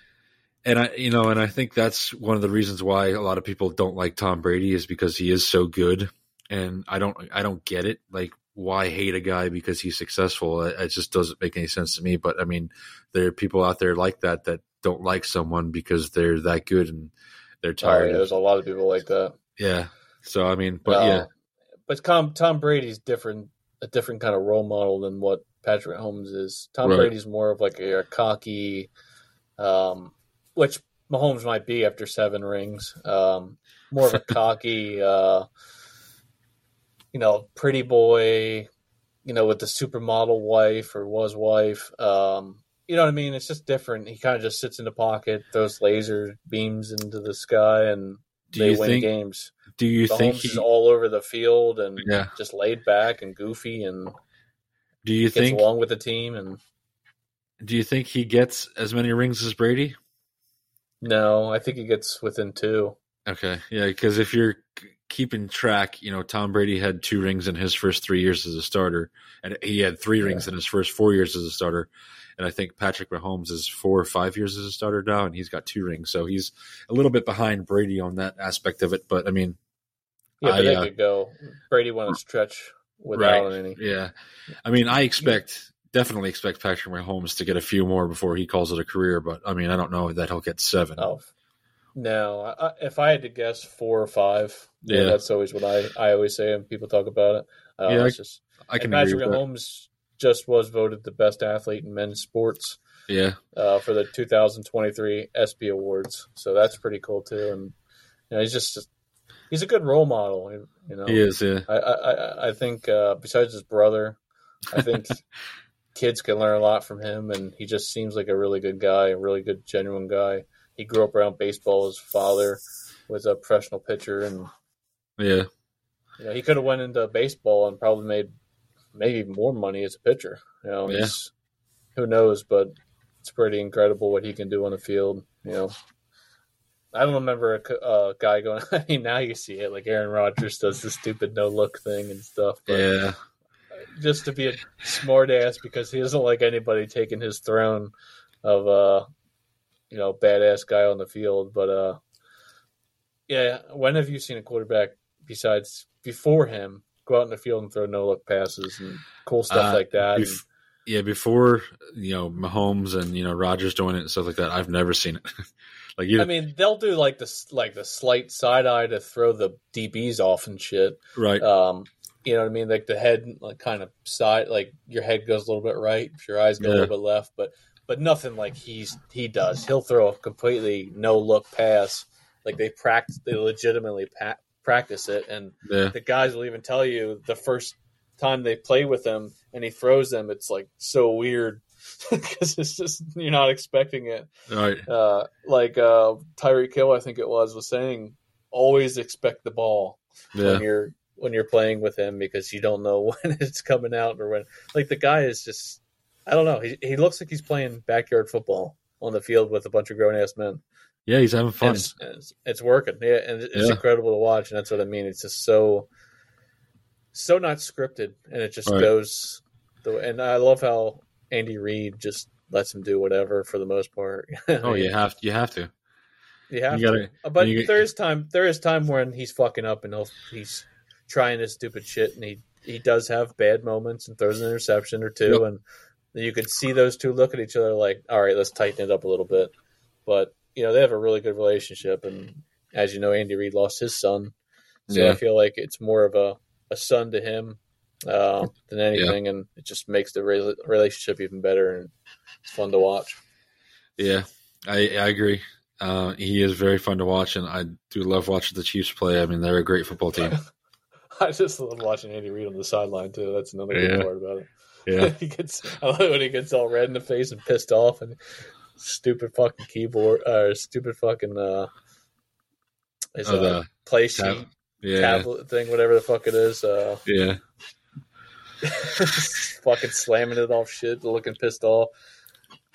And I, you know, and I think that's one of the reasons why a lot of people don't like Tom Brady is because he is so good, and I don't, I don't get it. Like, why hate a guy because he's successful? It, it just doesn't make any sense to me. But I mean, there are people out there like that that don't like someone because they're that good and they're Oh, tired. yeah, there's a lot of people like that. yeah. So I mean, but Uh, yeah, but Tom Tom Brady's different, a different kind of role model than what Patrick Mahomes is. Tom Right. Brady's more of like a, a cocky, um, which Mahomes might be after seven rings. Um, more of a cocky, uh, you know, pretty boy, you know, with the supermodel wife or was wife. Um, you know what I mean? It's just different. He kind of just sits in the pocket, throws laser beams into the sky, and do they win think? games. Do you think Mahomes he? is all over the field and Yeah. just laid back and goofy and Do you gets think? along with the team and Do you think he gets as many rings as Brady? No, I think he gets within two. Okay, yeah, because if you're keeping track, you know, Tom Brady had two rings in his first three years as a starter, and he had three rings in his first four years as a starter. And I think Patrick Mahomes is four or five years as a starter now, and he's got two rings, so he's a little bit behind Brady on that aspect of it. But I mean, Yeah, but I, they uh, could go. Brady won a stretch without any. Yeah, I mean, I expect definitely expect Patrick Mahomes to get a few more before he calls it a career. But I mean, I don't know that he'll get seven. Oh, no. I, I- if I had to guess, four or five. Yeah, Yeah. that's always what I, I always say when people talk about it. Uh, Yeah, it's just I can Patrick. Mahomes just was voted the best athlete in men's sports Yeah, uh, for the 2023 ESPY Awards. So that's pretty cool too. And you know, he's just he's a good role model. You know, he is. Yeah, I I, I- I think uh, besides his brother, I think kids can learn a lot from him, and he just seems like a really good guy, a really good, genuine guy. He grew up around baseball. His father was a professional pitcher, and yeah, you know he could have went into baseball and probably made maybe more money as a pitcher. You know, Yeah. who knows? But it's pretty incredible what he can do on the field. You know. I don't remember a uh, guy going. I mean, now you see it like Aaron Rodgers does the stupid no look thing and stuff. But yeah. just to be a smart ass because he doesn't like anybody taking his throne of uh you know badass guy on the field but uh yeah when have you seen a quarterback besides before him go out in the field and throw no look passes and cool stuff Uh, like that and, yeah, before you know Mahomes and you know Rodgers doing it and stuff like that, I've never seen it. like you, I mean they'll do like this like the slight side eye to throw the DBs off and shit right? um you know what I mean? Like the head, like kind of side, like your head goes a little bit right, your eyes go a little bit left, but but nothing like he's he does. He'll throw a completely no look pass, like they practice, they legitimately pa- practice it, and yeah, the guys will even tell you the first time they play with him and he throws them, it's like so weird because it's just you're not expecting it. right. Uh, like uh, Tyreek Hill, I think it was, was saying, always expect the ball Yeah, when you're when you're playing with him because you don't know when it's coming out or when like the guy is just I don't know he he looks like he's playing backyard football on the field with a bunch of grown ass men. yeah. He's having fun. It's, it's, it's working, yeah, and it's Yeah. incredible to watch, and that's what I mean. It's just so so not scripted, and it just Right. goes. The, and I love how Andy Reid just lets him do whatever for the most part. Oh, you have you have to. You have You gotta- to. But you- there is time. There is time when he's fucking up and he'll, he's trying his stupid shit, and he he does have bad moments and throws an interception or two, Yep. and you could see those two look at each other like, all right, let's tighten it up a little bit. But you know they have a really good relationship, and as you know, Andy Reid lost his son, so Yeah. I feel like it's more of a a son to him uh, than anything, and it just makes the re- relationship even better and it's fun to watch. Yeah, I I agree. Uh, he is very fun to watch, and I do love watching the Chiefs play. I mean, they're a great football team. I just love watching Andy Reid on the sideline too. That's another Yeah. good part about it. Yeah, he gets I love when he gets all red in the face and pissed off and stupid fucking keyboard or stupid fucking uh his Oh, uh, play tab- sheet yeah, tablet thing, whatever the fuck it is. Uh yeah. fucking slamming it off shit, looking pissed off.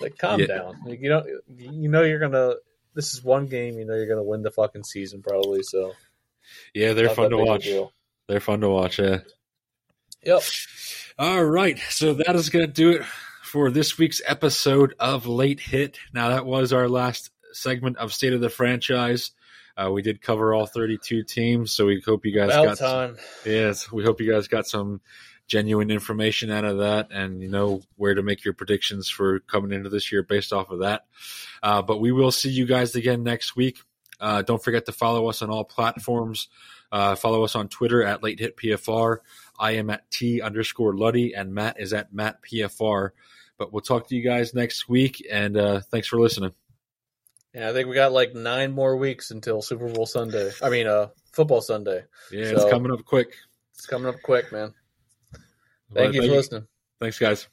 Like calm Yeah. down. Like, you know you know you're gonna this is one game, you know you're gonna win the fucking season probably, so Yeah, they're not fun to watch. They're fun to watch. Yeah. Yep. All right, so that is going to do it for this week's episode of Late Hit. Now that was our last segment of State of the Franchise. Uh, we did cover all 32 teams, so we hope you guys About got some, yes, we hope you guys got some genuine information out of that, and you know where to make your predictions for coming into this year based off of that. Uh, but we will see you guys again next week. Uh, don't forget to follow us on all platforms. Uh, follow us on Twitter at Late Hit PFR. I am at T underscore Luddy, and Matt is at Matt PFR. But we'll talk to you guys next week, and uh, thanks for listening. Yeah, I think we got like nine more weeks until Super Bowl Sunday. I mean, uh, football Sunday. Yeah, it's coming up quick. It's coming up quick, man. Thank you for listening. Thanks, guys.